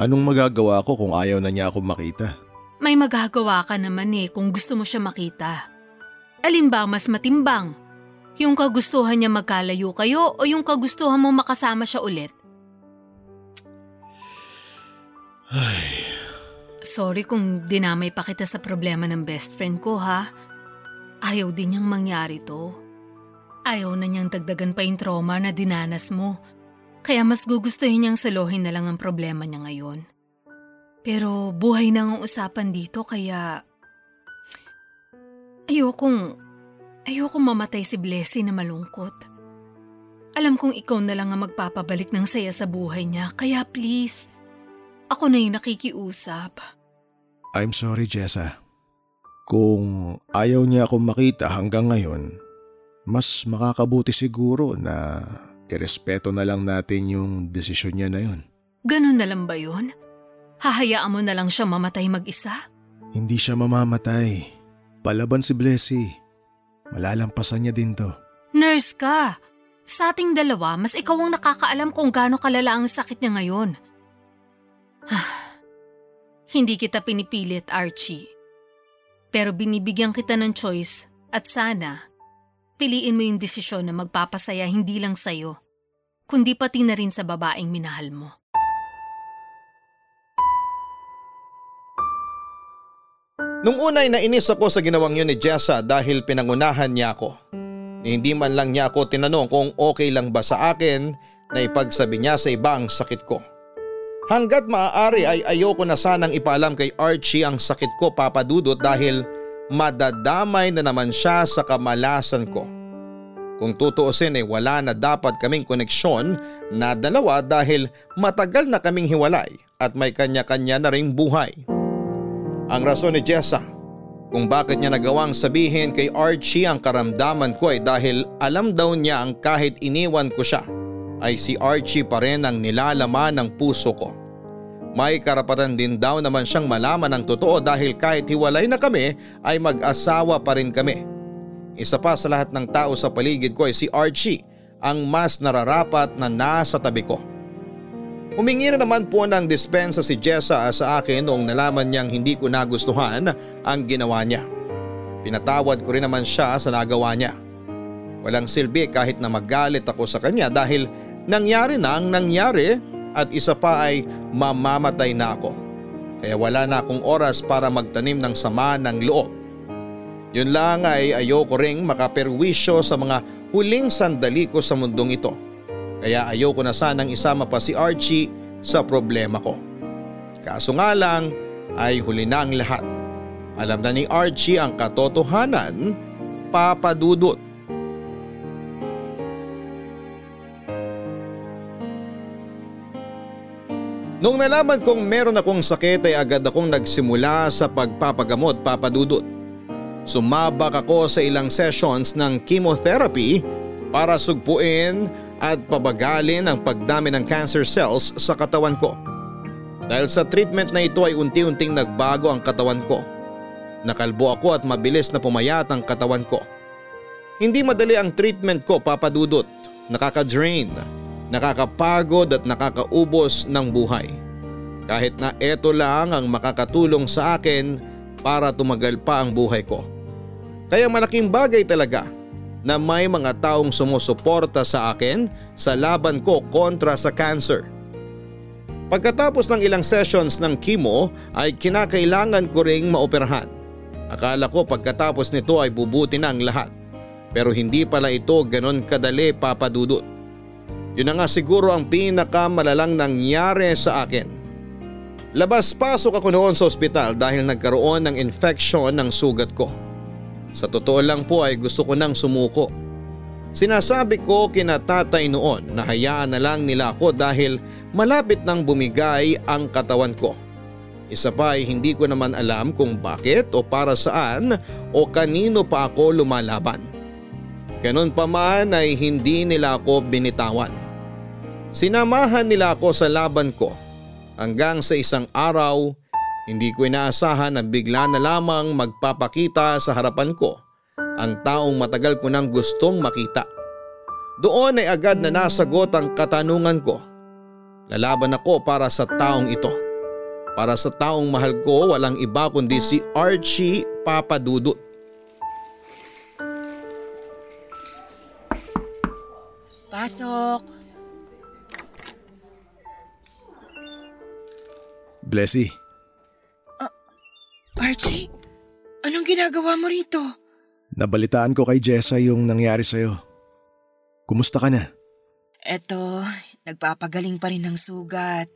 Anong magagawa ko kung ayaw na niya akong makita? May magagawa ka naman eh kung gusto mo siya makita. Alin ba mas matimbang? Yung kagustuhan niya magkalayo kayo o yung kagustuhan mo makasama siya ulit? Sorry kung dinamay pa kita sa problema ng best friend ko ha. Ayaw din niyang mangyari to. Ayaw na niyang dagdagan pa yung trauma na dinanas mo. Kaya mas gugustuhin niyang saluhin na lang ang problema niya ngayon. Pero buhay na ang usapan dito kaya... Ayokong... Ayokong mamatay si Blessy na malungkot. Alam kong ikaw na lang ang magpapabalik ng saya sa buhay niya, kaya please, ako na yung nakikiusap. I'm sorry, Jessa. Kung ayaw niya akong makita hanggang ngayon, mas makakabuti siguro na irespeto na lang natin yung desisyon niya na yun. Ganun na lang ba yun? Hahayaan mo na lang siya mamatay mag-isa? Hindi siya mamamatay. Palaban si Blessy. Malalampasan niya din to. Nurse ka! Sa ating dalawa, mas ikaw ang nakakaalam kung gaano kalala ang sakit niya ngayon. <sighs> Hindi kita pinipilit, Archie. Pero binibigyan kita ng choice at sana, piliin mo yung desisyon na magpapasaya hindi lang sa'yo, kundi pati na rin sa babaeng minahal mo. Nung una ay nainis ako sa ginawang yun ni Jessa dahil pinangunahan niya ako. Hindi man lang niya ako tinanong kung okay lang ba sa akin na ipagsabi niya sa iba ang sakit ko. Hanggat maaari ay ayoko na sanang ipaalam kay Archie ang sakit ko papadudot dahil madadamay na naman siya sa kamalasan ko. Kung tutuusin ay wala na dapat kaming koneksyon na dalawa dahil matagal na kaming hiwalay at may kanya-kanya na ring buhay. Ang rason ni Jessa kung bakit niya nagawang sabihin kay Archie ang karamdaman ko ay dahil alam daw niya ang kahit iniwan ko siya ay si Archie pa rin ang nilalaman ng puso ko. May karapatan din daw naman siyang malaman ang totoo dahil kahit hiwalay na kami ay mag-asawa pa rin kami. Isa pa sa lahat ng tao sa paligid ko ay si Archie ang mas nararapat na nasa tabi ko. Humingi na naman po ng dispensa si Jessa sa akin noong nalaman niyang hindi ko nagustuhan ang ginawa niya. Pinatawad ko rin naman siya sa nagawa niya. Walang silbi kahit na magalit ako sa kanya dahil nangyari na ang nangyari at isa pa ay mamamatay na ako. Kaya wala na akong oras para magtanim ng sama ng loob. Yun lang ay ayoko ring makaperwisyo sa mga huling sandali ko sa mundong ito. Kaya ayoko na sanang isama pa si Archie sa problema ko. Kaso nga lang ay huli na ang lahat. Alam na ni Archie ang katotohanan, papadudot. Nung nalaman kong meron akong sakit ay agad akong nagsimula sa pagpapagamot papadudot. Sumabak ako sa ilang sessions ng chemotherapy para sugpuin at pabagalin ang pagdami ng cancer cells sa katawan ko. Dahil sa treatment na ito ay unti-unting nagbago ang katawan ko. Nakalbo ako at mabilis na pumayat ang katawan ko. Hindi madali ang treatment ko papadudot, nakaka-drain nakakapagod at nakakaubos ng buhay. Kahit na ito lang ang makakatulong sa akin para tumagal pa ang buhay ko. Kaya malaking bagay talaga na may mga taong sumusuporta sa akin sa laban ko kontra sa cancer. Pagkatapos ng ilang sessions ng chemo ay kinakailangan ko ring maoperahan. Akala ko pagkatapos nito ay bubuti na ang lahat. Pero hindi pala ito ganon kadali papadudot. Yun na nga siguro ang pinakamalalang nangyari sa akin. Labas-pasok ako noon sa ospital dahil nagkaroon ng infection ng sugat ko. Sa totoo lang po ay gusto ko nang sumuko. Sinasabi ko kina tatay noon na hayaan na lang nila ako dahil malapit nang bumigay ang katawan ko. Isa pa ay hindi ko naman alam kung bakit o para saan o kanino pa ako lumalaban. Ganon pa man ay hindi nila ako binitawan. Sinamahan nila ako sa laban ko hanggang sa isang araw hindi ko inaasahan na bigla na lamang magpapakita sa harapan ko ang taong matagal ko nang gustong makita. Doon ay agad na nasagot ang katanungan ko. Lalaban ako para sa taong ito. Para sa taong mahal ko walang iba kundi si Archie Papadudut. Pasok! Blessy, Archie, anong ginagawa mo rito? nabalitaan ko kay Jessa yung nangyari sa'yo. Kumusta ka na? Eto, nagpapagaling pa rin ng sugat.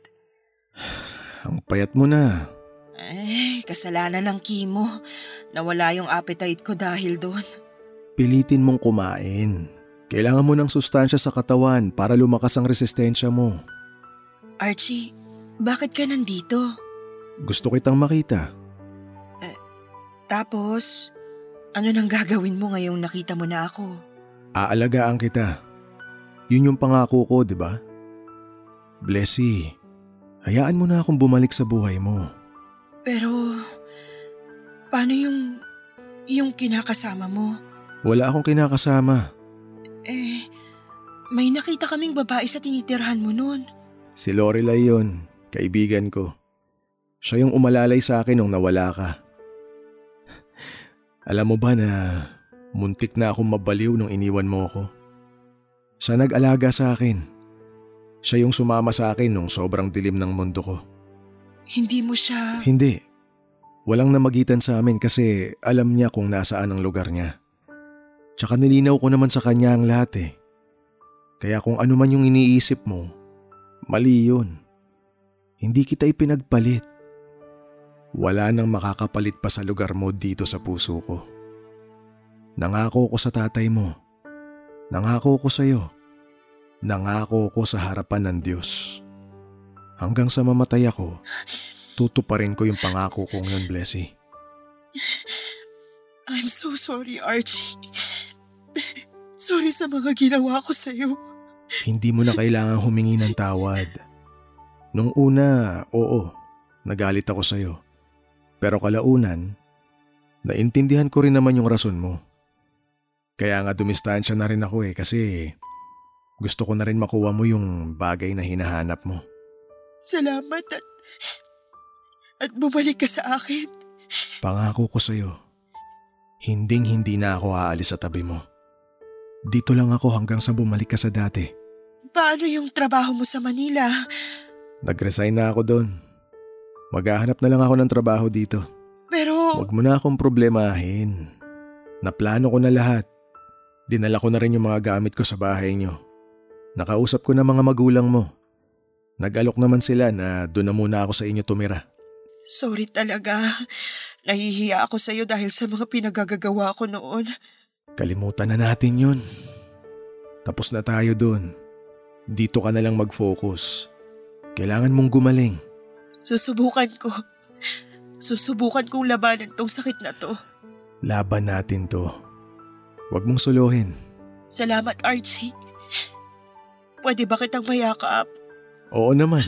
<sighs> Ang payat mo na. Eh, kasalanan ng chemo. Nawala yung appetite ko dahil doon. Pilitin mong kumain. Kailangan mo ng sustansya sa katawan para lumakas ang resistensya mo. Archie, bakit ka nandito? Gusto kitang makita. Tapos, ano nang gagawin mo ngayong nakita mo na ako? Aalagaan kita. Yun yung pangako ko, di ba? Blessy, hayaan mo na akong bumalik sa buhay mo. Pero, paano yung, yung kinakasama mo? Wala akong kinakasama. Eh, may nakita kaming babae sa tinitirhan mo noon. Si Lorelai yon, kaibigan ko. Siya yung umalalay sa akin nung nawala ka. Alam mo ba na muntik na akong mabaliw nung iniwan mo ako? Siya nag-alaga sa akin. Siya yung sumama sa akin nung sobrang dilim ng mundo ko. Hindi mo siya... Hindi. Walang namagitan sa amin kasi alam niya kung nasaan ang lugar niya. Tsaka nilinaw ko naman sa kanya ang lahat eh. Kaya kung ano man yung iniisip mo, mali yun. Hindi kita ipinagpalit. Wala nang makakapalit pa sa lugar mo dito sa puso ko. Nangako ko sa tatay mo. Nangako ko sa iyo. Nangako ko sa harapan ng Diyos. Hanggang sa mamatay ako, tutuparin ko yung pangako kong yun, Blessy. I'm so sorry, Archie. Sorry sa mga ginawa ko sa'yo. Hindi mo na kailangang humingi ng tawad. Nung una, oo, nagalit ako sa'yo. Pero kalaunan, naintindihan ko rin naman yung rason mo. Kaya nga dumistansya na rin ako eh kasi gusto ko na rin makuha mo yung bagay na hinahanap mo. Salamat at, at bumalik ka sa akin. Pangako ko sa'yo, hinding hindi na ako aalis sa tabi mo. Dito lang ako hanggang sa bumalik ka sa dati. Paano yung trabaho mo sa Manila? Nag-resign na ako doon. Maghahanap na lang ako ng trabaho dito. Pero Huwag mo na akong problemahin. Naplano ko na lahat. Dinala ko na rin yung mga gamit ko sa bahay nyo. Nakausap ko na mga magulang mo. Nag-alok naman sila na doon na muna ako sa inyo tumira. sorry talaga. Nahihiya ako sa'yo dahil sa mga pinagagagawa ko noon. Kalimutan na natin yun. Tapos na tayo doon. Dito ka na lang mag-focus. Kailangan mong gumaling. Susubukan ko. Susubukan kong labanan tong sakit na to. Laban natin to. Huwag mong suluhin. Salamat, Archie. Pwede ba kitang mayakap? Oo naman.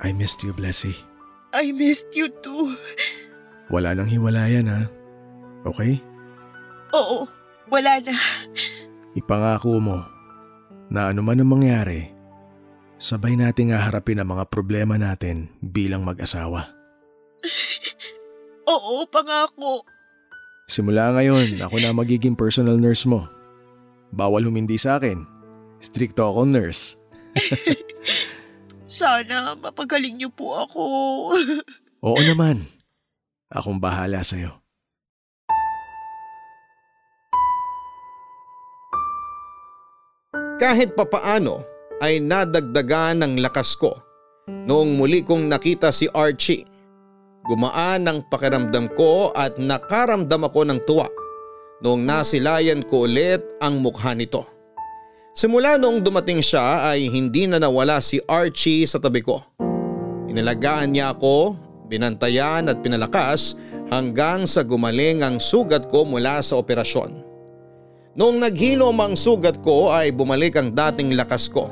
I missed you, Blessy. I missed you too. Wala nang hiwalayan ha. Okay? Oo, wala na. Ipangako mo na anuman ang mangyari, sabay nating haharapin ang mga problema natin bilang mag-asawa. <laughs> Oo, pangako. Simula ngayon, ako na magiging personal nurse mo. Bawal humindi sa akin. Stricto akong nurse. <laughs> Sana mapagaling niyo po ako. <laughs> Oo naman. Akong bahala sa'yo. Kahit papaano ay nadagdagan ng lakas ko noong muli kong nakita si Archie. Gumaan ang pakiramdam ko at nakaramdam ako ng tuwa noong nasilayan ko ulit ang mukha nito. Simula noong dumating siya ay hindi na nawala si Archie sa tabi ko. Inalagaan niya ako, binantayan at pinalakas hanggang sa gumaling ang sugat ko mula sa operasyon. Noong naghilom ang sugat ko ay bumalik ang dating lakas ko.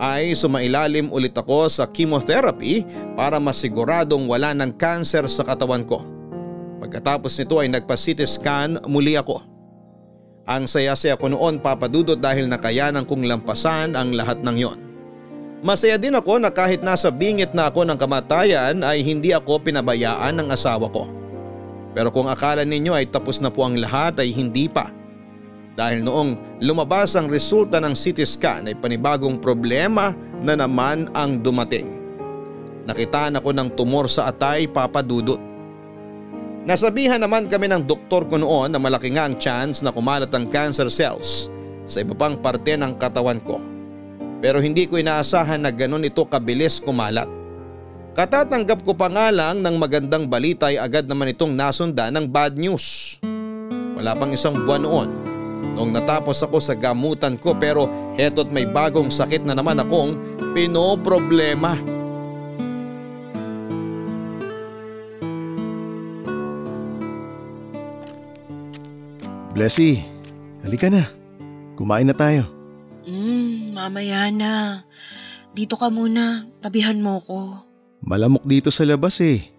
Ay sumailalim ulit ako sa chemotherapy para masiguradong wala ng cancer sa katawan ko. Pagkatapos nito ay nagpa-CT scan muli ako. Ang saya-saya ko noon papadudot dahil nakayanan kong lampasan ang lahat ng yon. Masaya din ako na kahit nasa bingit na ako ng kamatayan ay hindi ako pinabayaan ng asawa ko. Pero kung akala ninyo ay tapos na po ang lahat ay hindi pa. Dahil noong lumabas ang resulta ng CT scan ay panibagong problema na naman ang dumating. Nakitaan ako ng tumor sa atay papadudot. Nasabihan naman kami ng doktor ko noon na malaki nga ang chance na kumalat ang cancer cells sa iba pang parte ng katawan ko. Pero hindi ko inaasahan na ganun ito kabilis kumalat. Katatanggap ko pa nga lang ng magandang balita ay agad naman itong nasunda ng bad news. Wala pang isang buwan noon Noong natapos ako sa gamutan ko pero heto't may bagong sakit na naman akong pinoproblema. Blessy, halika na. Kumain na tayo. Hmm, mamaya na. Dito ka muna. Tabihan mo ko. Malamok dito sa labas eh.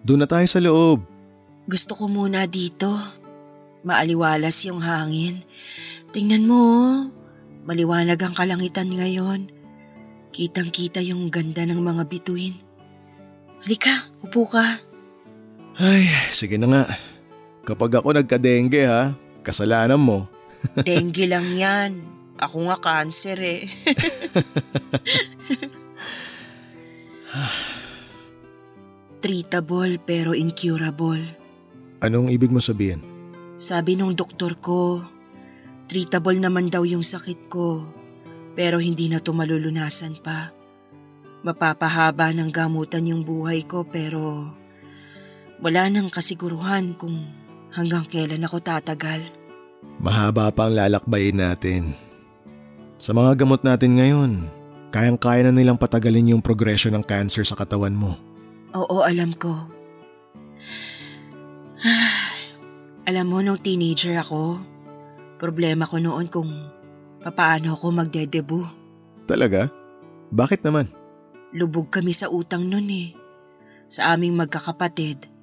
Doon na tayo sa loob. Gusto ko muna dito. Maaliwalas yung hangin. Tingnan mo, oh. maliwanag ang kalangitan ngayon. Kitang kita yung ganda ng mga bituin. Halika, upo ka. Ay, sige na nga. Kapag ako nagka-dengue ha, kasalanan mo. <laughs> Dengue lang yan. Ako nga cancer eh. <laughs> Treatable pero incurable. Anong ibig mo sabihin? Sabi nung doktor ko, Treatable naman daw yung sakit ko pero hindi na to malulunasan pa. Mapapahaba ng gamutan yung buhay ko pero wala nang kasiguruhan kung hanggang kailan ako tatagal. Mahaba pa ang lalakbayin natin. Sa mga gamot natin ngayon, kayang-kaya na nilang patagalin yung progression ng cancer sa katawan mo. Oo, alam ko. <sighs> alam mo, nung teenager ako, problema ko noon kung papaano ako magdedebu. Talaga? Bakit naman? Lubog kami sa utang nun eh. Sa aming magkakapatid.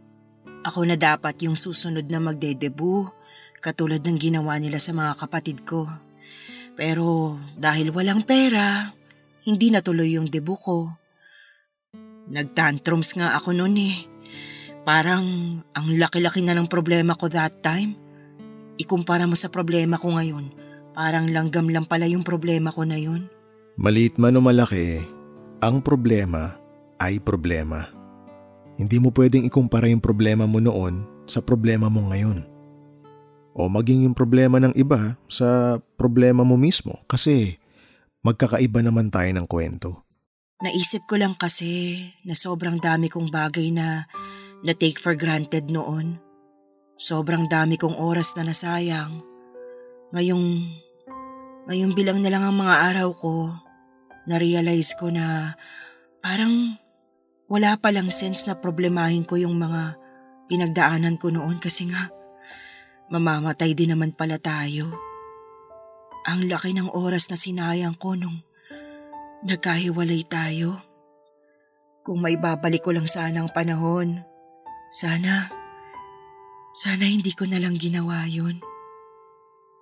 Ako na dapat yung susunod na magdedebu, katulad ng ginawa nila sa mga kapatid ko. Pero dahil walang pera, hindi natuloy yung debu ko. Nagtantrums nga ako noon eh. Parang ang laki-laki na ng problema ko that time. Ikumpara mo sa problema ko ngayon, parang langgam lang pala yung problema ko na yun. Maliit man o malaki, ang problema ay problema. Hindi mo pwedeng ikumpara yung problema mo noon sa problema mo ngayon. O maging yung problema ng iba sa problema mo mismo kasi magkakaiba naman tayo ng kwento. Naisip ko lang kasi na sobrang dami kong bagay na na-take for granted noon. Sobrang dami kong oras na nasayang. Ngayong, ngayong bilang na lang ang mga araw ko, na-realize ko na parang wala palang sense na problemahin ko yung mga pinagdaanan ko noon kasi nga mamamatay din naman pala tayo. Ang laki ng oras na sinayang ko nung nagkahiwalay tayo. Kung may babalik ko lang sana ang panahon, sana, sana hindi ko na lang ginawa yun.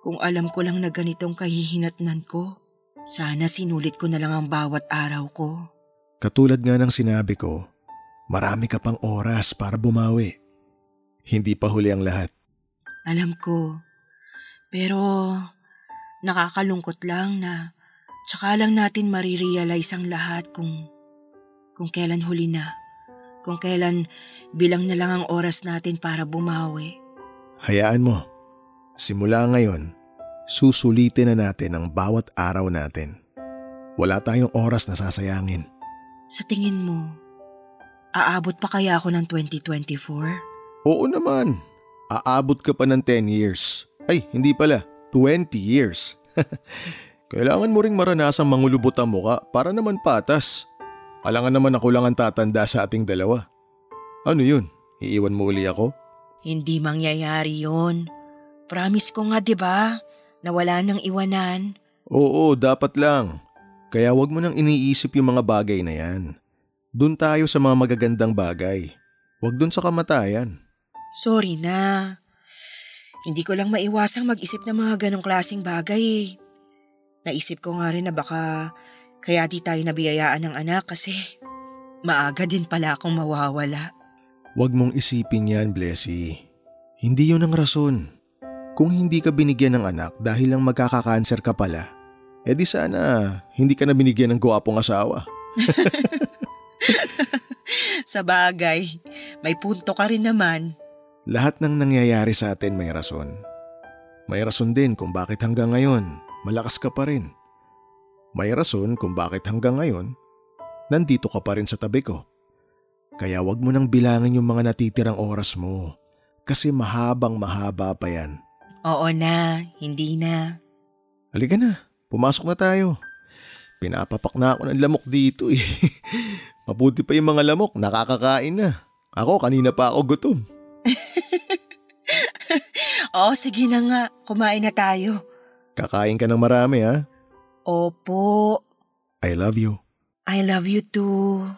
Kung alam ko lang na ganitong kahihinatnan ko, sana sinulit ko na lang ang bawat araw ko. Katulad nga ng sinabi ko, marami ka pang oras para bumawi. Hindi pa huli ang lahat. Alam ko. Pero nakakalungkot lang na tsaka lang natin marirealize ang lahat kung kung kailan huli na. Kung kailan bilang na lang ang oras natin para bumawi. Hayaan mo. Simula ngayon, susulitin na natin ang bawat araw natin. Wala tayong oras na sasayangin. Sa tingin mo, aabot pa kaya ako ng 2024? Oo naman. Aabot ka pa ng 10 years. Ay, hindi pala. 20 years. <laughs> Kailangan mo ring maranasang mangulubot ang muka para naman patas. Alangan naman ako lang ang tatanda sa ating dalawa. Ano yun? Iiwan mo uli ako? Hindi mangyayari yon. Promise ko nga 'di ba na wala nang iwanan. Oo, dapat lang. Kaya wag mo nang iniisip yung mga bagay na yan. Doon tayo sa mga magagandang bagay. Wag doon sa kamatayan. Sorry na. Hindi ko lang maiwasang mag-isip ng mga ganong klaseng bagay. Naisip ko nga rin na baka kaya di tayo nabiyayaan ng anak kasi maaga din pala akong mawawala. Huwag mong isipin yan, Blessy. Hindi yun ang rason. Kung hindi ka binigyan ng anak dahil lang magkakakanser ka pala, eh di sana hindi ka na binigyan ng gwapong asawa. <laughs> Sa bagay, may punto ka rin naman. Lahat ng nangyayari sa atin may rason. May rason din kung bakit hanggang ngayon malakas ka pa rin. May rason kung bakit hanggang ngayon nandito ka pa rin sa tabi ko. Kaya wag mo nang bilangin yung mga natitirang oras mo kasi mahabang mahaba pa yan. Oo na, hindi na. Halika na, pumasok na tayo. Pinapapak na ako ng lamok dito eh. <laughs> Mabuti pa yung mga lamok, nakakakain na. Ako kanina pa ako gutom. <laughs> Oo, sige na nga, kumain na tayo. Kakain ka ng marami ha. Opo, I love you. I love you too.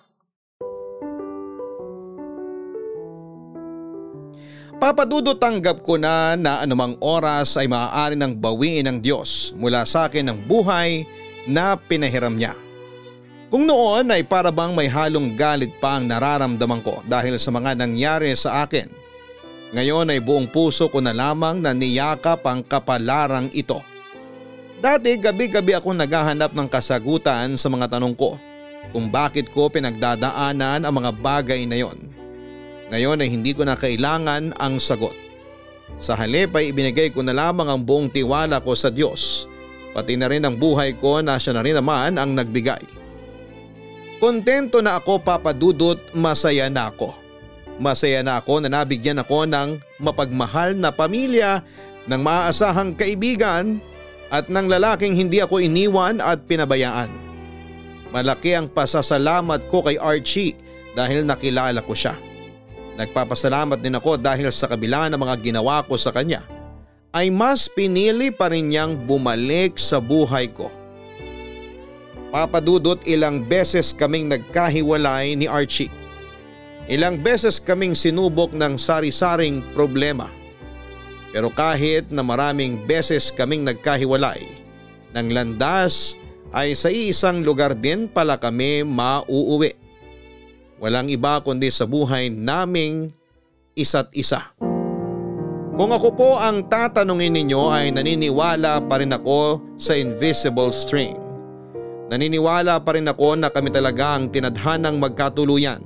Papadudo tanggap ko na na anumang oras ay maaari ng bawiin ng Diyos mula sa akin ng buhay na pinahiram niya. Kung noon ay para bang may halong galit pa ang nararamdaman ko dahil sa mga nangyari sa akin. Ngayon ay buong puso ko na lamang na niyakap ang kapalarang ito. Dati gabi-gabi ako naghahanap ng kasagutan sa mga tanong ko kung bakit ko pinagdadaanan ang mga bagay na yon. Ngayon ay hindi ko na kailangan ang sagot. Sa halip ay ibinigay ko na lamang ang buong tiwala ko sa Diyos, pati na rin ang buhay ko na siya na rin naman ang nagbigay. Kontento na ako papadudot, masaya na ako. Masaya na ako na nabigyan ako ng mapagmahal na pamilya, ng maaasahang kaibigan at ng lalaking hindi ako iniwan at pinabayaan. Malaki ang pasasalamat ko kay Archie dahil nakilala ko siya. Nagpapasalamat din ako dahil sa kabila ng mga ginawa ko sa kanya ay mas pinili pa rin niyang bumalik sa buhay ko. Papadudot ilang beses kaming nagkahiwalay ni Archie. Ilang beses kaming sinubok ng sari-saring problema. Pero kahit na maraming beses kaming nagkahiwalay, ng landas ay sa isang lugar din pala kami mauuwi. Walang iba kundi sa buhay naming isa't isa. Kung ako po ang tatanungin ninyo ay naniniwala pa rin ako sa invisible string. Naniniwala pa rin ako na kami talaga ang tinadhanang magkatuluyan.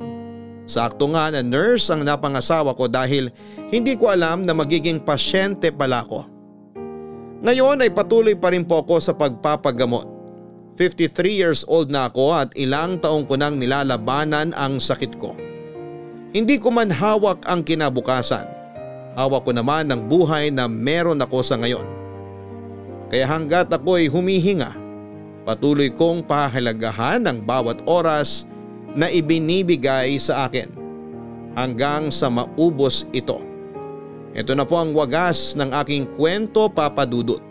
Sakto nga na nurse ang napangasawa ko dahil hindi ko alam na magiging pasyente pala ako. Ngayon ay patuloy pa rin po ako sa pagpapagamot. 53 years old na ako at ilang taong ko nang nilalabanan ang sakit ko. Hindi ko man hawak ang kinabukasan. Hawak ko naman ang buhay na meron ako sa ngayon. Kaya hanggat ako ay humihinga, patuloy kong pahalagahan ang bawat oras na ibinibigay sa akin hanggang sa maubos ito. Ito na po ang wagas ng aking kwento papadudot.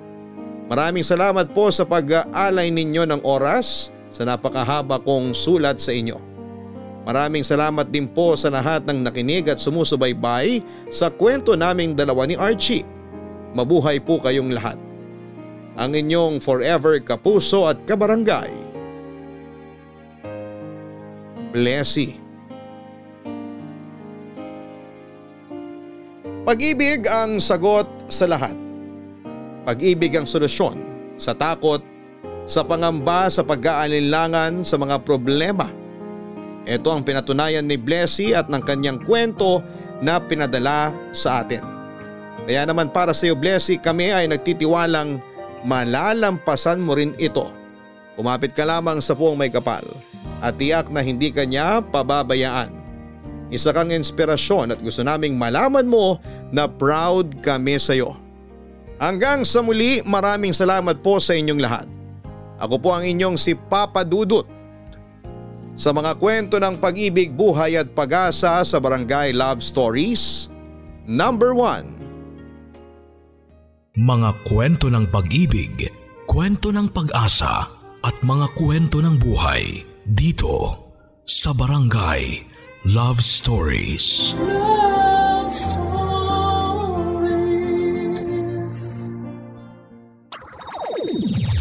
Maraming salamat po sa pag-aalay ninyo ng oras sa napakahaba kong sulat sa inyo. Maraming salamat din po sa lahat ng nakinig at sumusubaybay sa kwento naming dalawa ni Archie. Mabuhay po kayong lahat. Ang inyong forever kapuso at kabarangay. Blessy. Pag-ibig ang sagot sa lahat. Pag-ibig ang solusyon sa takot, sa pangamba, sa pag-aalinlangan, sa mga problema. Ito ang pinatunayan ni Blessy at ng kanyang kwento na pinadala sa atin. Kaya naman para sa iyo Blessy kami ay nagtitiwalang malalampasan mo rin ito. Kumapit ka lamang sa puong may kapal at tiyak na hindi kanya pababayaan. Isa kang inspirasyon at gusto naming malaman mo na proud kami sa iyo. Hanggang sa muli maraming salamat po sa inyong lahat. Ako po ang inyong si Papa Dudut. Sa mga kwento ng pag-ibig, buhay at pag-asa sa Barangay Love Stories, Number 1 Mga kwento ng pag-ibig, kwento ng pag-asa at mga kwento ng buhay dito sa Barangay Love Stories. Love Stories.